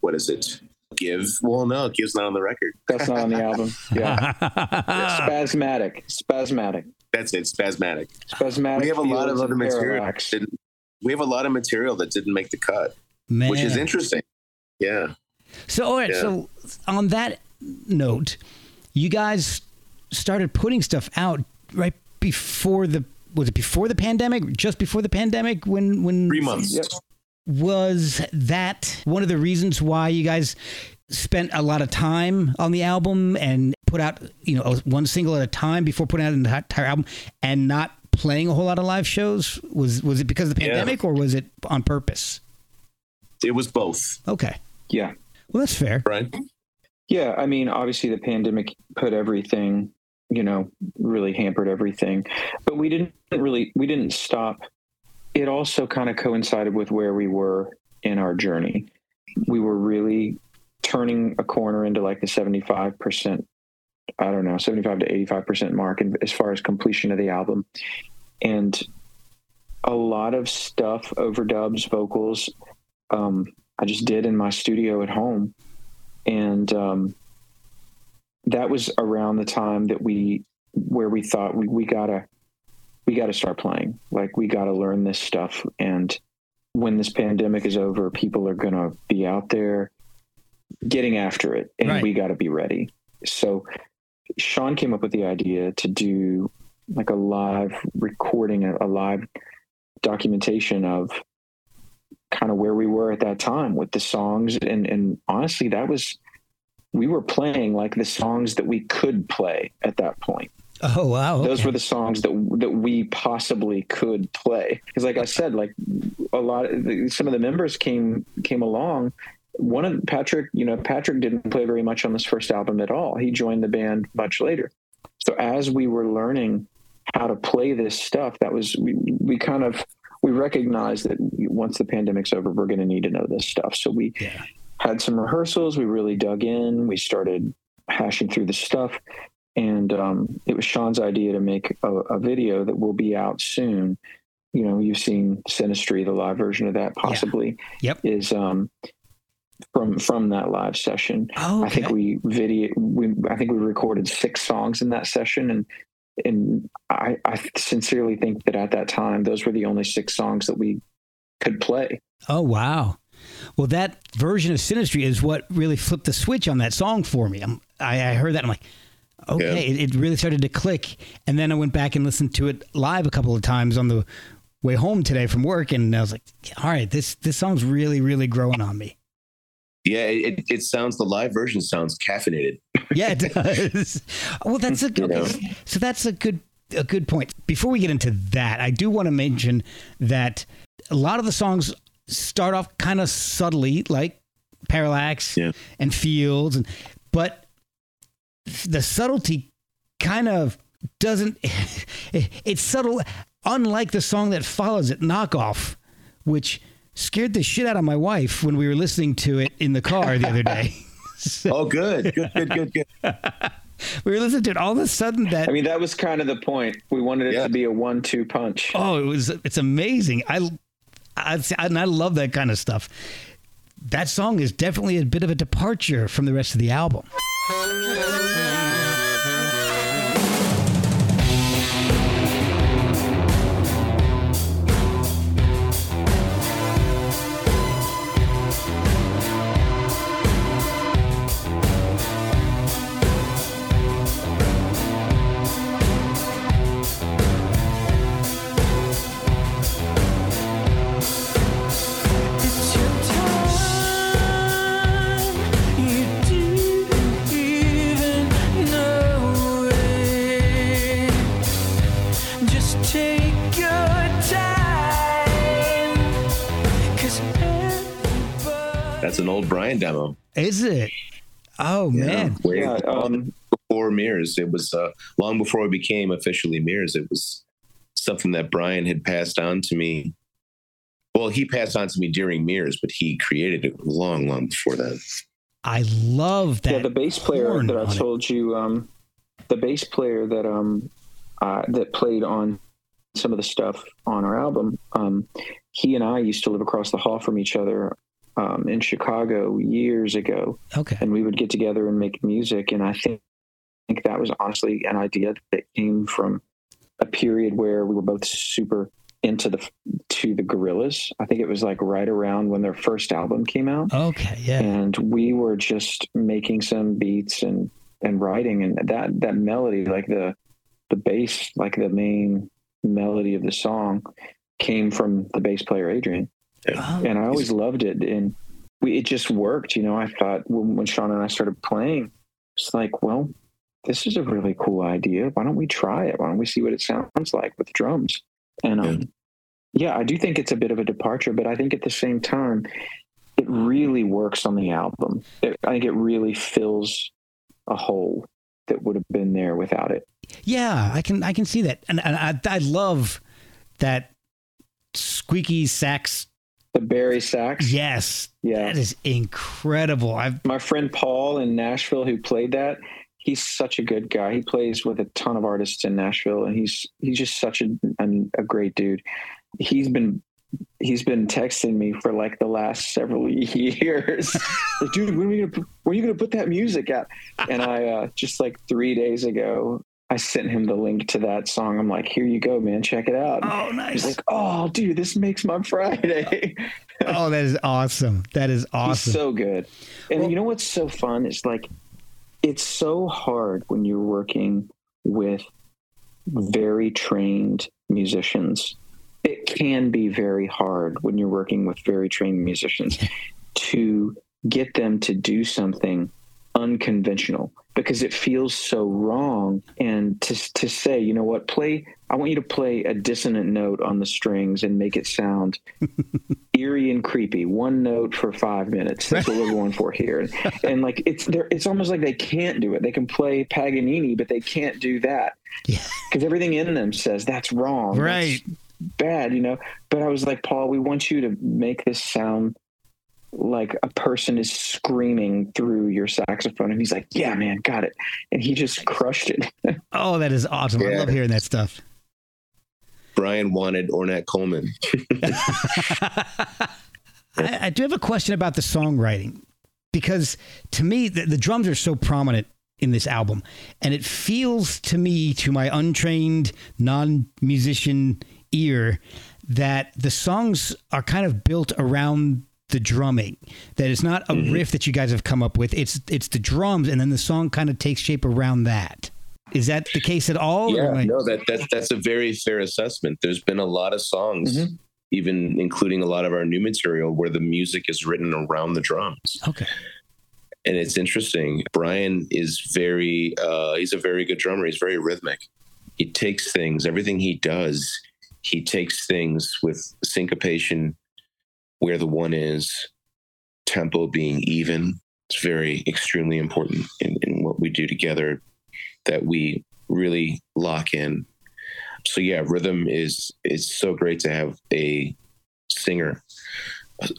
what is it? Give? Well, no, Give's not on the record. That's not on the album. *laughs* Yeah, *laughs* spasmatic, spasmatic, That's it. Spasmatic. spasmatic. We have a lot of other and material. That didn't, we have a lot of material that didn't make the cut, Man. which is interesting. Yeah. So, all right. Yeah. So, on that note, you guys started putting stuff out right before the was it before the pandemic? Just before the pandemic? When when Three months. Yep. was that one of the reasons why you guys spent a lot of time on the album and put out you know one single at a time before putting out an entire album and not playing a whole lot of live shows? Was was it because of the Yeah. pandemic or was it on purpose? It was both, Okay. Yeah, Well, that's fair. right? yeah. I mean, obviously, the pandemic put everything. You know, really hampered everything, but we didn't really. We didn't stop. It also kind of coincided with where we were in our journey. We were really turning a corner into like the seventy-five percent. I don't know, seventy-five to eighty-five percent mark, in, as far as completion of the album, and a lot of stuff, overdubs, vocals, um, I just did in my studio at home. And um, that was around the time that we where we thought we, we gotta we gotta start playing. Like we gotta learn this stuff. And when this pandemic is over, people are gonna be out there getting after it, and Right. we gotta be ready. So Shawn came up with the idea to do like a live recording, a, a live documentation of kind of where we were at that time with the songs. And and honestly that was we were playing like the songs that we could play at that point. Oh wow. those were the songs that that we possibly could play. Because like i said like a lot of the, some of the members came came along one of patrick you know patrick didn't play very much on this first album at all he joined the band much later so as we were learning how to play this stuff that was we, we kind of we recognized that once the pandemic's over we're going to need to know this stuff so we Yeah. had some rehearsals we really dug in we started hashing through the stuff and um, it was Shawn's idea to make a, a video that will be out soon. You know, you've seen Sinistry, the live version of that, possibly. Yep. Is um, from from that live session. Oh, I think we video. We I think we recorded six songs in that session, and and I, I sincerely think that at that time those were the only six songs that we could play. Oh wow. Well, that version of Sinistry is what really flipped the switch on that song for me. I'm, I, I heard that. I'm like, okay, it, it really started to click. And then I went back and listened to it live a couple of times on the way home today from work, and I was like, all right, this this song's really really growing on me. Yeah, it, it, sounds the live version sounds caffeinated. Yeah, it *laughs* does. well, that's a You know. So that's a good a good point. Before we get into that, I do want to mention that a lot of the songs start off kind of subtly, like Parallax Yeah. and Fields, and but the subtlety kind of doesn't. *laughs* It's subtle, unlike the song that follows it, "Knockoff," which scared the shit out of my wife when we were listening to it in the car the other day. So- *laughs* Oh, good, good, good, good, good. we were listening to it all of a sudden that I mean, that was kind of the point. We wanted it Yeah. to be a one-two punch. oh it was it's amazing i I, and I love that kind of stuff that song is definitely a bit of a departure from the rest of the album That's an old Brian demo. is it oh man Way Yeah, um, before Mirrors. It was uh, long before we became officially Mirrors. It was something that Brian had passed on to me. Well, he passed on to me during Mirrors, but he created it long, long before that. i love that yeah, the bass player that on I it. told you, um, the bass player that um, uh, that played on some of the stuff on our album, um, he and I used to live across the hall from each other um, in Chicago years ago, okay. And we would get together and make music. And I think, think that was honestly an idea that came from a period where we were both super into the to the Gorillaz. I think it was like right around when their first album came out. Okay yeah. And we were just making some beats and and writing. And that that melody like the the bass like the main melody of the song came from the bass player adrian Oh, and i always loved it and we it just worked you know i thought when, when Shawn and i started playing it's like well this is a really cool idea. Why don't we try it? Why don't we see what it sounds like with drums? And um, yeah i do think it's a bit of a departure but i think at the same time it really works on the album. It, I think it really fills a hole that would have been there without it. yeah i can i can see that. And, and I, I love that squeaky sax The bari sax. yes Yeah. that is incredible i've My friend Paul in Nashville who played that, he's such a good guy. He plays with a ton of artists in Nashville and he's he's just such a a, a great dude. He's been he's been texting me for like the last several *laughs* years. *laughs* like, dude, when are we gonna when are you gonna put that music out? And I uh, just like three days ago, I sent him the link to that song. I'm like, here you go, man, check it out. Oh, He's nice. like, oh, dude, this makes my Friday. *laughs* oh, that is awesome. That is awesome. He's so good. And Well- you know what's so fun? It's like it's so hard when you're working with very trained musicians. It can be very hard when you're working with very trained musicians *laughs* to get them to do something unconventional because it feels so wrong. And to to say you know what play I want you to play a dissonant note on the strings and make it sound *laughs* eerie and creepy. One note for 5 minutes. That's what we're going for here. And *laughs* like it's there it's almost like they can't do it. They can play Paganini but they can't do that Yeah. because everything in them says that's wrong. That's Right. bad you know? But I was like Paul we want you to make this sound like a person is screaming through your saxophone and he's like yeah man got it and he just crushed it *laughs* Oh, that is awesome. I love hearing that stuff. Brian wanted Ornette Coleman. *laughs* *laughs* I, I do have a question about the songwriting because to me, the, the drums are so prominent in this album. And it feels to me, to my untrained, non musician ear, that the songs are kind of built around the drumming that it's not a riff that you guys have come up with it's it's the drums and then the song kind of takes shape around that is that the case at all Yeah, I- no, that, that that's a very fair assessment. There's been a lot of songs, Mhm. even including a lot of our new material, where the music is written around the drums. okay and it's interesting. Brian is very uh, he's a very good drummer. He's very rhythmic. He takes things, everything he does, he takes things with syncopation where the one is, tempo being even. It's very extremely important in, in what we do together that we really lock in. So yeah, rhythm is is so great to have a singer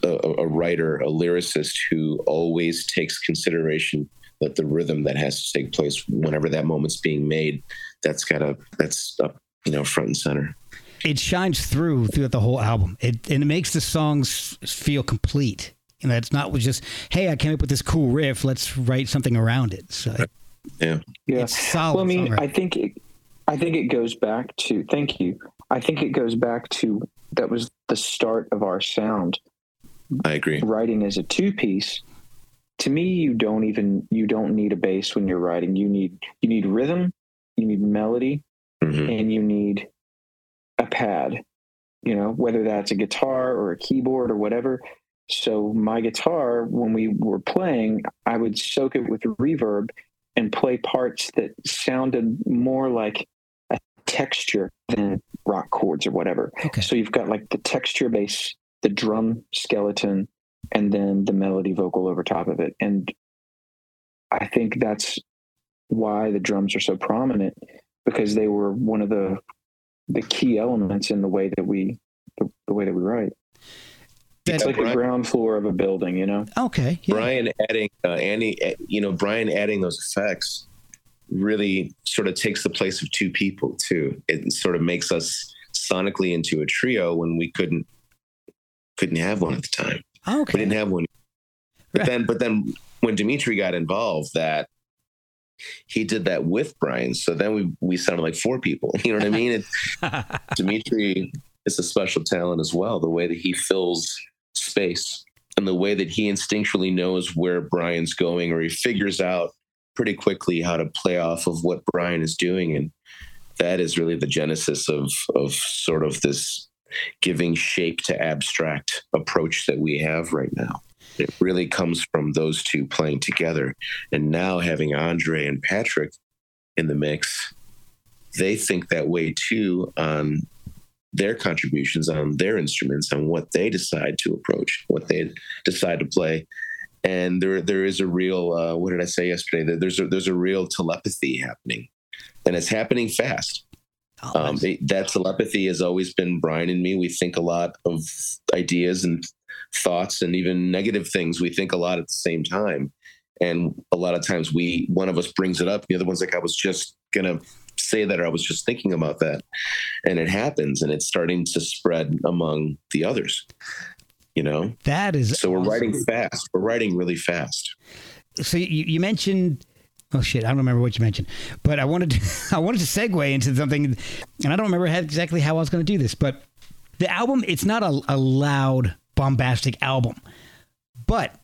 a, a writer, a lyricist who always takes consideration that the rhythm that has to take place whenever that moment's being made, that's gotta that's up, you know, front and center. It shines through throughout the whole album. It and it makes the songs feel complete. You know, it's not just hey, I came up with this cool riff. Let's write something around it. So it- Yeah. yeah it's solid. well, I mean, songwriting. I think it, I think it goes back to thank you. I think it goes back to that was the start of our sound. I agree. Writing as a two piece. To me, you don't even you don't need a bass when you're writing. You need you need rhythm, you need melody, hmm and you need a pad. You know, whether that's a guitar or a keyboard or whatever. So my guitar, when we were playing, I would soak it with reverb and play parts that sounded more like a texture than rock chords or whatever. okay. So you've got like the texture bass, the drum skeleton, and then the melody vocal over top of it. And I think that's why the drums are so prominent because they were one of the the key elements in the way that we the, the way that we write. It's That- like the ground floor of a building, you know. okay. yeah. Brian adding uh, Andy, uh, you know, Brian adding those effects really sort of takes the place of two people too. It sort of makes us sonically into a trio when we couldn't couldn't have one at the time. Okay. We didn't have one but Right. then but then when Dmitri got involved that he did that with brian. So then we we sounded like four people *laughs* you know what i mean? It, *laughs* Dmitri is a special talent as well the way that he fills space and the way that he instinctually knows where brian's going or he figures out pretty quickly how to play off of what brian is doing. And that is really the genesis of of sort of this giving shape to abstract approach that we have right now. It really comes from those two playing together. And now having Andre and Patrick in the mix, they think that way too on their contributions on their instruments, on what they decide to approach, what they decide to play. And there, there is a real, uh, what did I say yesterday? There's a, there's a real telepathy happening, and it's happening fast. Oh, Um, that telepathy has always been Brian and me. We think a lot of ideas and thoughts and even negative things. We think a lot at the same time. And a lot of times we, one of us brings it up. The other one's like, I was just going to say that, or I was just thinking about that. And it happens and it's starting to spread among the others, you know? that is So we're awesome. writing fast. We're writing really fast. So you, you mentioned oh shit, I don't remember what you mentioned, but I wanted to, *laughs* I wanted to segue into something, and I don't remember how- exactly how I was going to do this, but the album, it's not a, a loud, bombastic album, but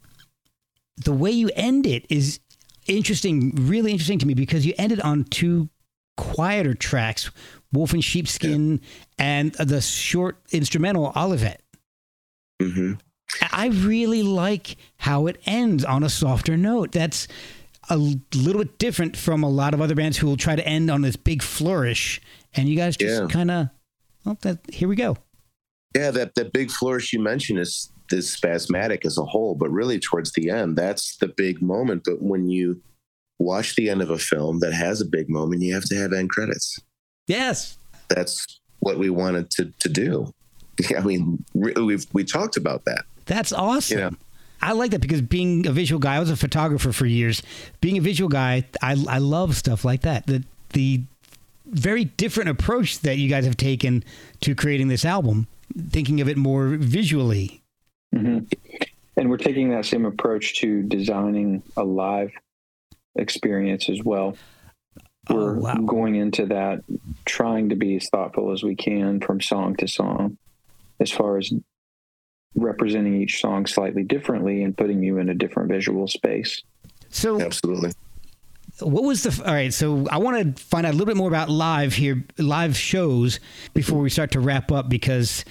the way you end it is interesting, really interesting to me because you ended on two quieter tracks, Wolf and Sheepskin, and the short instrumental Olivet. hmm I really like how it ends on a softer note. That's a little bit different from a lot of other bands who will try to end on this big flourish, and you guys just Yeah. kind of, well, that here we go. Yeah, that that big flourish you mentioned is is spasmatic as a whole, but really towards the end, that's the big moment. But when you watch the end of a film that has a big moment, you have to have end credits. Yes, That's what we wanted to to do. *laughs* I mean, we've we talked about that. that's awesome. Yeah. I like that because being a visual guy, I was a photographer for years. Being a visual guy, I I love stuff like that. The the very different approach that you guys have taken to creating this album, thinking of it more visually. hmm And we're taking that same approach to designing a live experience as well. Oh, We're wow. going into that trying to be as thoughtful as we can from song to song, as far as representing each song slightly differently and putting you in a different visual space. So Absolutely. What was the all right? So I want to find out a little bit more about live here, live shows before we start to wrap up because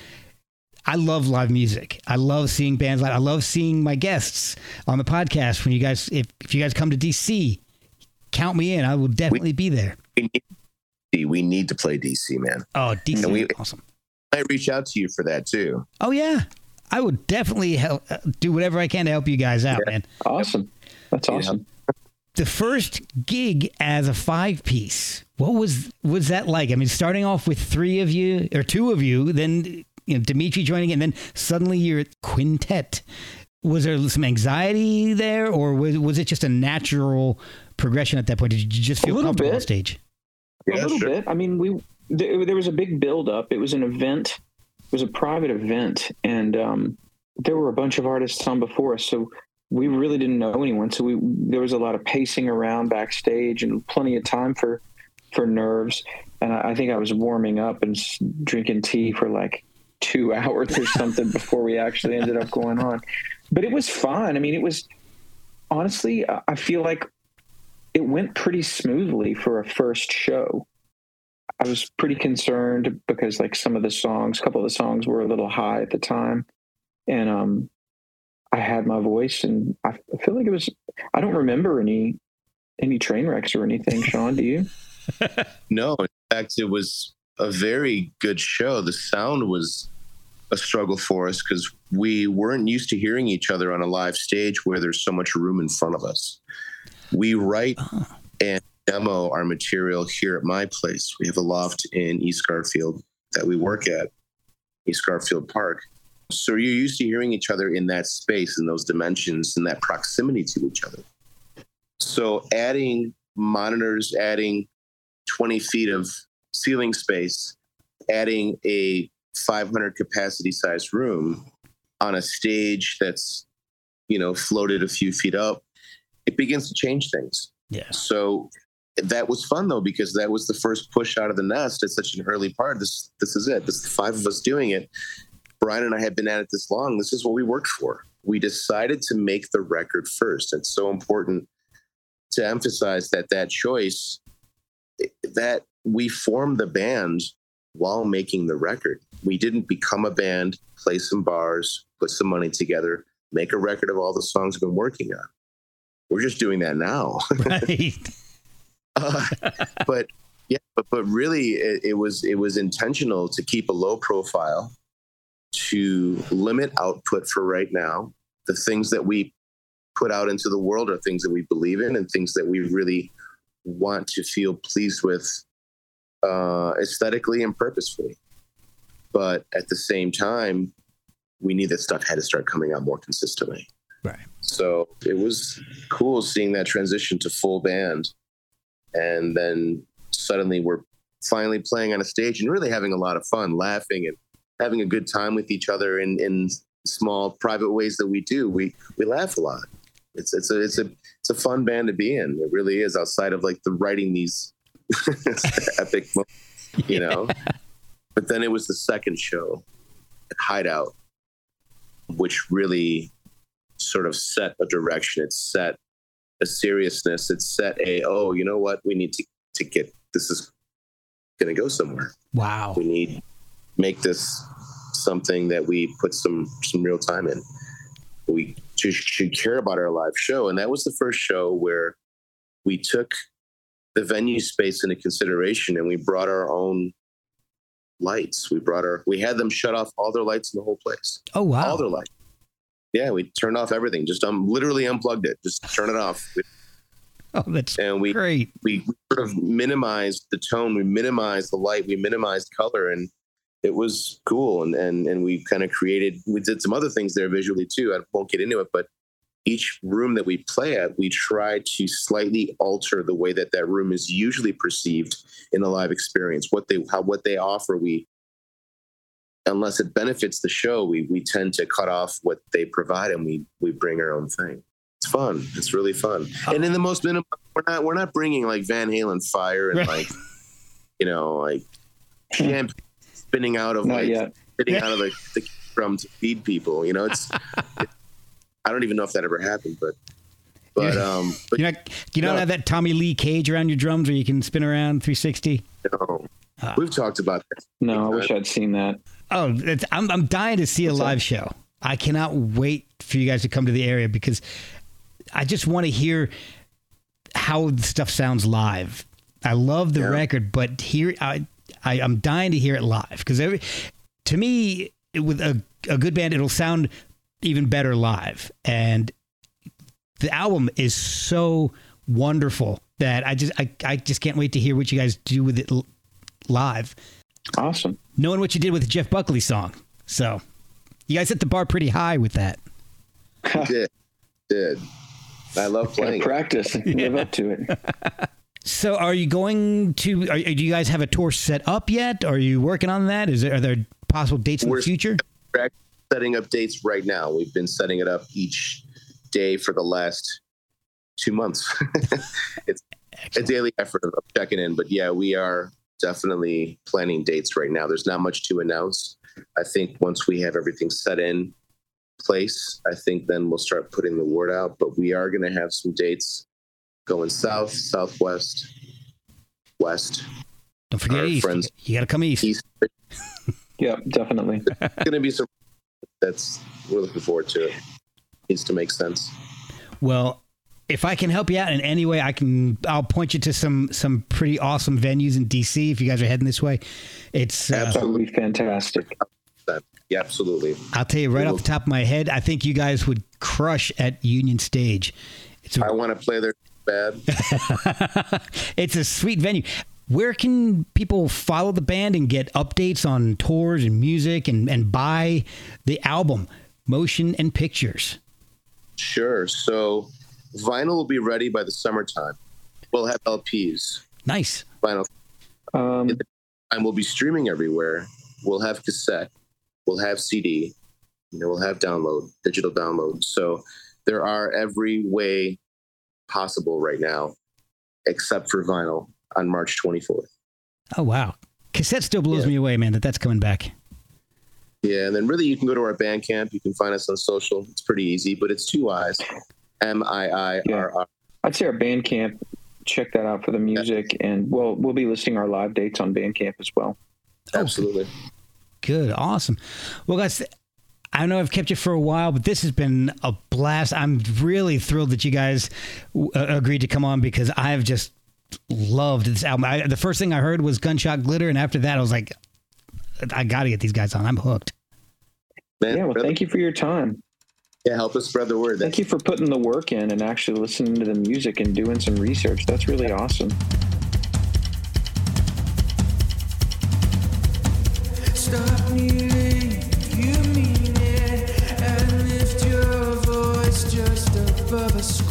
I love live music. I love seeing bands live. I love seeing my guests on the podcast. When you guys, if, if you guys come to DC, count me in. I will definitely be there. We need, we need to play DC, man. Oh, DC, And we- awesome. I reach out to you for that too. Oh yeah, I would definitely help uh, do whatever I can to help you guys out, man. Awesome. That's Yeah. Awesome. the first gig as a five piece what was was that like i mean starting off with three of you or two of you then you know Dmitri joining and then suddenly you're at quintet was there some anxiety there or was, was it just a natural progression at that point did you just feel A little comfortable on bit. stage a little bit. I mean, we there, there was a big build up. It was an event. It was a private event, and um, there were a bunch of artists on before us. So we really didn't know anyone. So we there was a lot of pacing around backstage and plenty of time for for nerves. And I, I think I was warming up and drinking tea for like two *laughs* hours or something before we actually ended up going on. But it was fun. I mean, it was honestly. I feel like it went pretty smoothly for a first show. I was pretty concerned because like some of the songs, a couple of the songs were a little high at the time. And um I had my voice and I I feel like it was I don't remember any any train wrecks or anything, Shawn, do you? *laughs* No, in fact, it was a very good show. The sound was a struggle for us because we weren't used to hearing each other on a live stage where there's so much room in front of us. We write Oh. and demo our material here at my place. We have a loft in East Garfield that we work at, East Garfield Park. So you're used to hearing each other in that space, in those dimensions, in that proximity to each other. So adding monitors, adding 20 feet of ceiling space, adding a 500 capacity size room on a stage that's, you know, floated a few feet up, it begins to change things. yeah So that was fun though, because that was the first push out of the nest at such an early part. This this is it. This is the five of us doing it. Brian and I had been at it this long. This is what we worked for. We decided to make the record first. It's so important to emphasize that that choice that we formed the band while making the record. We didn't become a band, play some bars, put some money together, make a record of all the songs we've been working on. We're just doing that now. *laughs* right Uh, but yeah, but, but really, it, it was it was intentional to keep a low profile, to limit output for right now. The things that we put out into the world are things that we believe in and things that we really want to feel pleased with uh, aesthetically and purposefully. But at the same time, we knew that stuff had to start coming out more consistently. right So it was cool seeing that transition to full band. And then suddenly we're finally playing on a stage and really having a lot of fun, laughing and having a good time with each other in, in small private ways that we do. We we laugh a lot. It's it's a it's a it's a fun band to be in. It really is. Outside of like the writing these *laughs* epic, moments, you know. But then it was the second show, at Hideout, which really sort of set a direction. It set a seriousness. It set a oh, you know what? We need to to get this is going to go somewhere. Wow. We need make this something that we put some some real time in. We should, should care about our live show, and that was the first show where we took the venue space into consideration, and we brought our own lights. We brought our we had them shut off all their lights in the whole place, Oh wow. all their lights. Yeah, we turned off everything. Just um, literally unplugged it. Just turn it off, *laughs* oh, that's and we great. we sort of minimized the tone, we minimized the light, we minimized color, and it was cool. And and and we kind of created. We did some other things there visually too. I won't get into it, but each room that we play at, we try to slightly alter the way that that room is usually perceived in a live experience. What they how what they offer, we unless it benefits the show, we we tend to cut off what they provide and we we bring our own thing. It's fun. It's really fun. And in the most minimal, we're not we're not bringing like Van Halen fire and Right. like you know like *laughs* champagne spinning out of Not like yet. spitting *laughs* out of the, the drum to feed people. You know, it's I don't even know if that ever happened, but but um but You know, you don't No. have that Tommy Lee cage around your drums where you can spin around 360. no, Ah. we've talked about that. No, I wish I'd seen that. Oh, it's, I'm I'm dying to see a What's that? live show. I cannot wait for you guys to come to the area because I just want to hear how the stuff sounds live. I love the Yeah. record, but here I, I I'm dying to hear it live because every to me with a a good band it'll sound even better live and the album is so wonderful that I just I, I just can't wait to hear what you guys do with it live Awesome. knowing what you did with the Jeff Buckley song. So you guys set the bar pretty high with that. Did did I love *laughs* playing? practice. Live up to it. *laughs* So are you going to? Are, do you guys have a tour set up yet? Are you working on that? Is there are there possible dates in the We're- future? We're setting up dates right now. We've been setting it up each day for the last two months. *laughs* it's a daily effort of checking in, but yeah, we are definitely planning dates right now. There's not much to announce. I think once we have everything set in place, I think then we'll start putting the word out. But we are going to have some dates going south, southwest, west, Don't forget our east. friends- You got to come east. east. *laughs* Yep, definitely. going to be some that's we're looking forward to it. Needs to make sense. Well, if I can help you out in any way, I can. I'll point you to some some pretty awesome venues in DC if you guys are heading this way. It's. Uh, That would be fantastic. Yeah, absolutely. I'll tell you right off the top of my head, I think you guys would crush at Union Stage. It's a I want to play there bad. *laughs* it's a sweet venue. Where can people follow the band and get updates on tours and music and, and buy the album, Motion and Pictures? Sure. So vinyl will be ready by the summertime. We'll have LPs. Nice. Vinyl Um, and we'll be streaming everywhere. We'll have cassette. We'll have CD. You know, we'll have download, digital download. So there are every way possible right now, except for vinyl on March 24th. Oh, wow. Cassette still blows Yeah. me away, man, that that's coming back. Yeah, and then really you can go to our Bandcamp. You can find us on social. It's pretty easy, but it's two I's. M I I R R. I'd say our Bandcamp. Check that out for the music, and we'll we'll be listing our live dates on Bandcamp as well. Absolutely. Good. Awesome. Well, guys, I know I've kept you for a while, but this has been a blast. I'm really thrilled that you guys uh, agreed to come on because I've just loved this album. I, the first thing I heard was Gunshot Glitter, and after that, I was like, I got to get these guys on. I'm hooked. Man, Yeah, well, really- thank you for your time. yeah, help us spread the word. Thank you for putting the work in and actually listening to the music and doing some research. That's really awesome. Stop kneeling above a